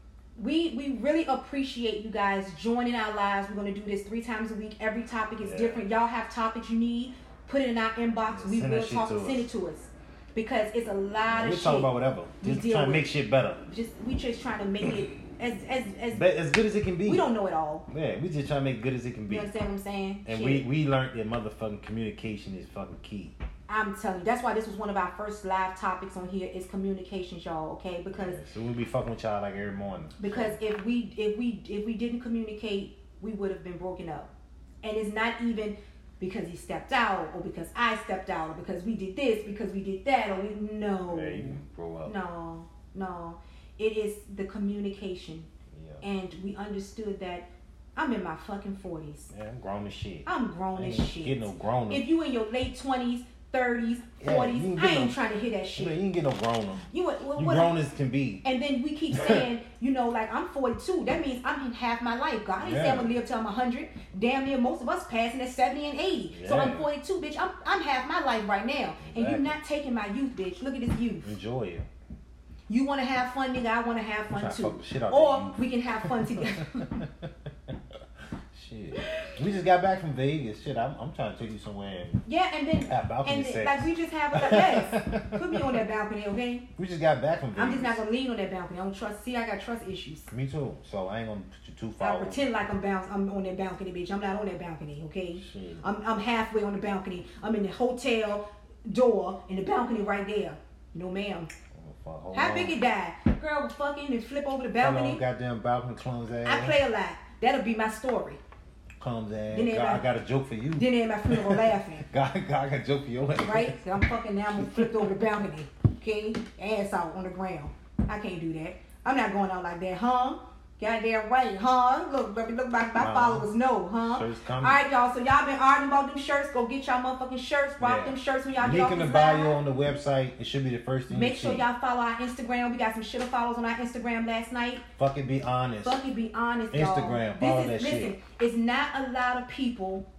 we we really appreciate you guys joining our lives. We're gonna do this three times a week. Every topic is Yeah. different. Y'all have topics you need. Put it in our inbox. We Send will talk. Send us. it to us because it's a lot We'll of talk shit. about whatever. we Just trying to make shit better. Just we just trying to make it as as as as good as it can be. we don't know it all. Yeah, we just trying to make it good as it can be. You understand what I'm saying? And Shit. we we learned that motherfucking communication is fucking key. I'm telling you, that's why this was one of our first live topics on here is communications, y'all. Okay, because Yeah, so we'll be fucking with y'all like every morning. because if we if we if we didn't communicate, we would have been broken up, and it's not even because he stepped out or because I stepped out or because we did this because we did that or we no Yeah, grow up. no no it is the communication Yeah. and we understood that I'm in my fucking forties. Yeah, I'm grown as shit. I'm grown as shit. Get no grown. If you in your late twenties, thirties, forties, you ain't I ain't no- trying to hear that shit. you ain't get no grown up. You what? what, You what grown as can be. and then we keep saying, you know, like I'm 42. That means I'm in half my life. God ain't say I'm gonna live till I'm 100. Damn near most of us passing at 70 and 80. So I'm 42, bitch. I'm I'm half my life right now, and you're not taking my youth, bitch. Look at this youth. Enjoy it. You want to have fun, nigga. I want to have fun too. fuck the shit out Or we can have fun together. Shit. We just got back from Vegas. Shit, I'm, I'm trying to take you somewhere and Yeah, and then have balcony and sex. like we just have a yes. Put me on that balcony, okay? we just got back from Vegas. I'm just not gonna lean on that balcony. I don't trust. See, I got trust issues. Me too. So I ain't gonna put you too far. I far. pretend like I'm bounce. I'm on that balcony, bitch. I'm not on that balcony, okay? Shit. I'm I'm halfway on the balcony. I'm in the hotel door, and the balcony right there. No, ma'am. Oh, hold How on. big it die? Girl fucking and flip over the Hold on, balcony. goddamn balcony clumsy ass. I play a lot. That'll be my story. Ass. Then God, I got a joke for you. Then they at my funeral laughing. God, God, I got a joke for your ass. right? So I'm fucking now. I'm gonna flip over the balcony, okay? Ass out on the ground. I can't do that. I'm not going out like that, huh? Goddamn right, huh? Look, baby, look like my followers know, huh? Shirts All right, y'all. So y'all been arguing about them shirts. Go get y'all motherfucking shirts. Rock Yeah. them shirts when y'all get Link off in the bio on the website. It should be the first thing Make sure see. y'all follow our Instagram. We got some shit of follows on our Instagram last night. Fucking be honest. Fucking be honest, y'all. Instagram, follow This is, that listen, shit. it's not a lot of people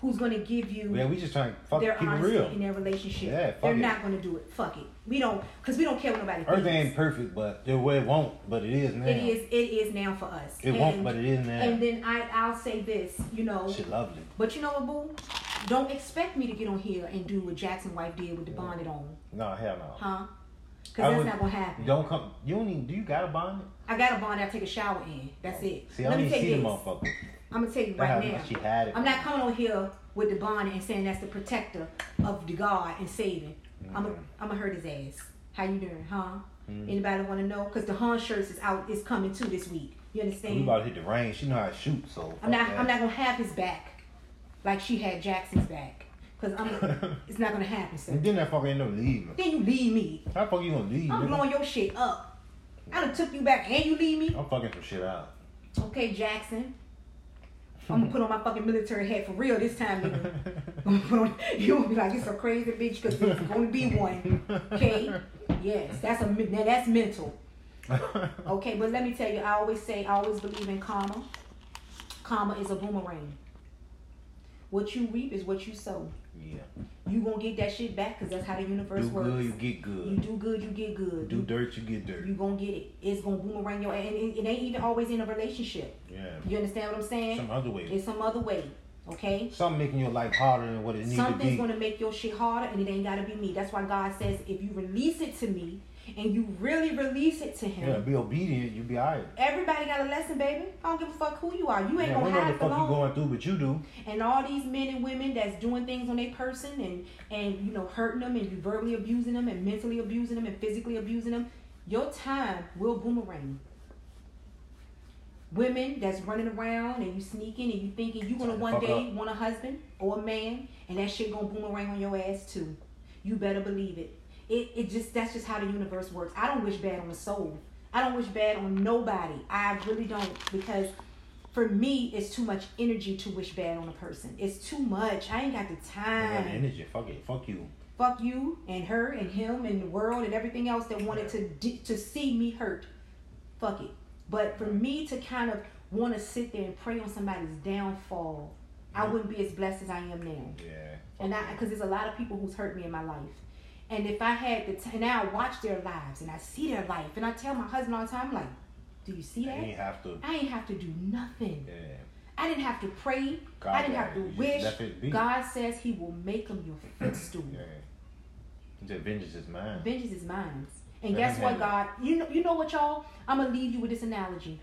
who's gonna give you Yeah, we just trying to fuck their keep it honesty real. in their relationship. Yeah, fuck They're it. not gonna do it. Fuck it. We don't, cause we don't care what nobody Everything thinks. ain't perfect, but the way it won't, but it is now. It is. It is now for us. It and, won't, but it is now. And then I, I'll say this. You know, Shit lovely. but you know what, boo? Don't expect me to get on here and do what Jackson wife did with the bonnet on, No, hell no. huh? I Cause that's would- not gonna happen. Don't come. You don't even. Do you got a bonnet? I got a bonnet. I take a shower in. That's it. See, I Let don't me even see you the this. motherfucker. I'm gonna tell you right now. She had it. I'm not coming on here with the bonnet and saying that's the protector of the God and saving. I'm a, I'm gonna hurt his ass. How you doing, huh? Mhm. Anybody want to know? Cause the Han shirts is out, is coming too this week. You understand? We about to hit the range. She know how to shoot, so. I'm not, fuck I'm not gonna have his back, like she had Jackson's back. Cause I'm, it's not gonna happen, sir. And then that fucker ain't no leaving. Then you leave me. How the fuck you gonna leave? I'm nigga? blowing your shit up. I done took you back and you leave me. I'm fucking some shit out. Okay, Jackson. I'm gonna put on my fucking military hat for real this time, nigga. I'm gonna put on, you gonna be like, it's a crazy bitch because there's gonna be one. Okay? Yes, that's a now that's mental. Okay, but let me tell you, I always say, I always believe in karma. Karma is a boomerang. What you reap is what you sow. yeah. You gonna get that shit back because that's how the universe Do works. Do good, you get good. You do good, you get good. Do dirt, you get dirt. You gonna get it. It's gonna boomerang your and it, it ain't even always in a relationship. Yeah. You understand what I'm saying? Some other way. It's some other way. Okay? Something making your life harder than what it needs to be. Something's gonna make your shit harder and it ain't gotta be me. That's why God says if you release it to me and you really release it to him, Yeah, be obedient, you be alright. everybody got a lesson, baby. I don't give a fuck who you are. You ain't Yeah, gonna we know what hide the fuck you going through, but you do. And all these men and women that's doing things on their person and and you know hurting them and you verbally abusing them and mentally abusing them and physically abusing them, your time will boomerang. Women that's running around and you sneaking and you thinking you gonna one day up. want a husband or a man and that shit gonna boomerang on your ass too. You better believe it. It it just that's just how the universe works. I don't wish bad on the soul. I don't wish bad on nobody. I really don't because for me it's too much energy to wish bad on a person. It's too much. I ain't got the I got the time. energy. Fuck it. Fuck you. Fuck you and her and him and the world and everything else that wanted to to see me hurt. Fuck it. But for me to kind of want to sit there and pray on somebody's downfall, I mm. wouldn't be as blessed as I am now. Yeah. And I, because there's a lot of people who's hurt me in my life. And if I had the time, now I watch their lives and I see their life, and I tell my husband all the time, like, do you see that? ain't have to. I ain't have to do nothing. Yeah. I didn't have to pray. God I didn't have to wish. left it be. God says He will make them your footstool. Yeah. The vengeance is mine. Vengeance is mine. And guess what, God? You know, you know what, y'all? I'm gonna leave you with this analogy.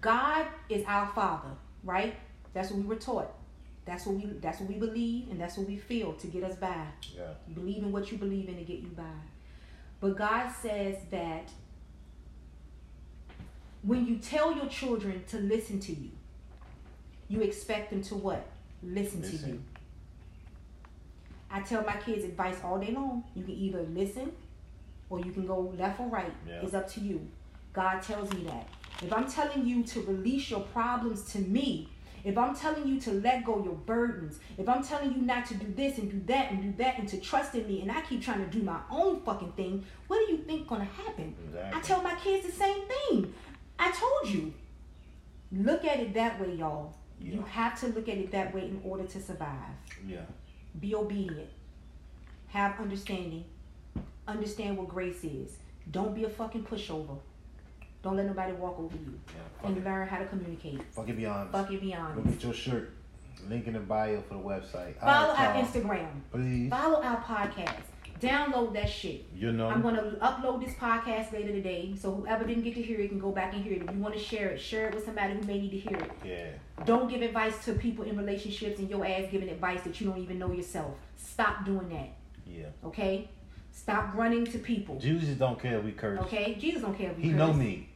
God is our Father, right? That's what we were taught. That's what we. That's what we believe, and that's what we feel to get us by. Yeah. You believe in what you believe in to get you by. But God says that when you tell your children to listen to you, you expect them to what? Listen, to you. I tell my kids advice all day long. You can either listen or you can go left or right. Yeah. It's up to you. God tells me that. If I'm telling you to release your problems to me, if I'm telling you to let go your burdens, if I'm telling you not to do this and do that and do that and to trust in me, and I keep trying to do my own fucking thing, what do you think gonna happen? Exactly. I tell my kids the same thing. I told you. Look at it that way, y'all. You have to look at it that way in order to survive. Yeah. Be obedient. Have understanding. Understand what grace is. Don't be a fucking pushover. Don't let nobody walk over you. Yeah, And it. learn how to communicate. Fuck it, be honest. Fuck it, be Go get your shirt. Link in the bio for the website. Follow right, our. Instagram. Please. Follow our podcast. Download that shit. You know. I'm gonna upload this podcast later today, so whoever didn't get to hear it can go back and hear it. If you want to share it, share it with somebody who may need to hear it. yeah. Don't give advice to people in relationships and your ass giving advice that you don't even know yourself. Stop doing that. Yeah. Okay? Stop running to people. Jesus don't care if we curse. Okay? Jesus don't care if you He curse. know me.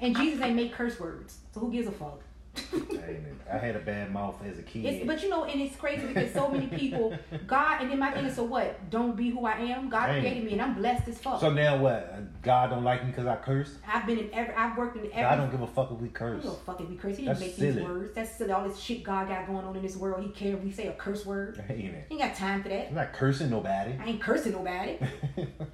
And Jesus ain't make curse words. So who gives a fuck? I had a bad mouth as a kid. It's, but you know, and it's crazy because so many people, God, and then my thing is, so what? Don't be who I am. God Dang. created me, and I'm blessed as fuck. so now what? God don't like me because I cursed? I've been in every, I've worked in every. God don't give a fuck if we I curse. don't give a fuck if we curse. He didn't That's make silly. these words. That's silly. all this shit God got going on in this world. He care if we say a curse word. Ain't it? He ain't got time for that. I'm not cursing nobody. I ain't cursing nobody.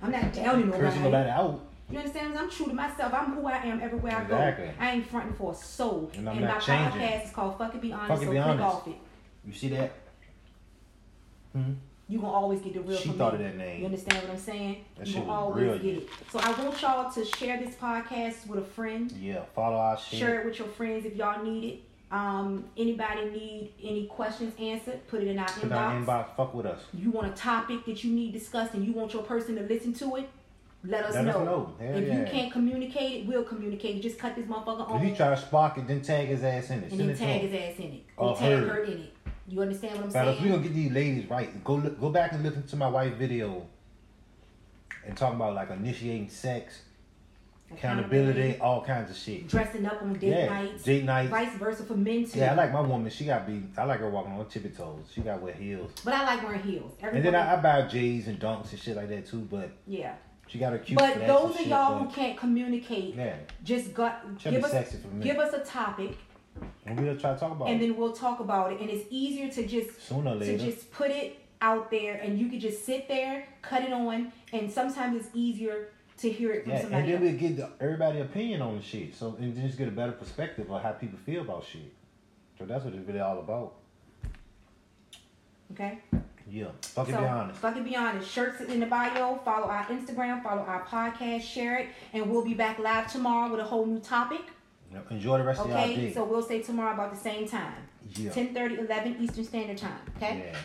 I'm not downing nobody. cursing nobody out. You understand? I'm true to myself. I'm who I am everywhere I Exactly. go. I ain't fronting for a soul. And I'm my changing. podcast is called Fuck It Be Honest. Fuck It so Be click Honest. off it. You see that? Hmm? You gonna always get the real She thought me. of that name. You understand what I'm saying? That you shit gonna always real, get it. So I want y'all to share this podcast with a friend. Yeah. Follow our shit. Share it with your friends if y'all need it. Um, anybody need any questions answered? Put it in our Put inbox. our inbox. Fuck with us. You want a topic that you need discussed and you want your person to listen to it? Let us Let us know. know. Hell if you can't communicate it, we'll communicate it. Just cut this motherfucker off. If he try to spark it, then tag his ass in it. and Send then tag his ass in it. Or tag her. her in it. You understand what I'm we saying? gonna get these ladies right. Go look, go back and listen to my wife video and talk about like initiating sex, accountability, all kinds of shit. Dressing up on date Yeah, nights. date nights. Vice versa for men too. Yeah, I like my woman. She got be. I like her walking on tippy toes. She got wear heels. But I like wearing heels. And then I, I buy J's and dunks and shit like that too. But yeah. She got her cute. But those of y'all who can't communicate, yeah, just got give us sexy for me. give us a topic, and we'll try to talk about and it then we'll talk about it. And it's easier to just sooner or to just put it out there, and you could just sit there, cut it on, and sometimes it's easier to hear it from somebody. Yeah, and then else. we get everybody opinion on the shit. So and just get a better perspective of how people feel about shit. So that's what it's really all about. Okay. Yeah, fuck it, so be honest. fucking be honest. Shirts in the bio. Follow our Instagram. Follow our podcast. Share it, and we'll be back live tomorrow with a whole new topic. Yep, Enjoy the rest of y'all Okay. So we'll say tomorrow about the same time. yeah. 10 11 Eastern Standard Time. Okay? yeah.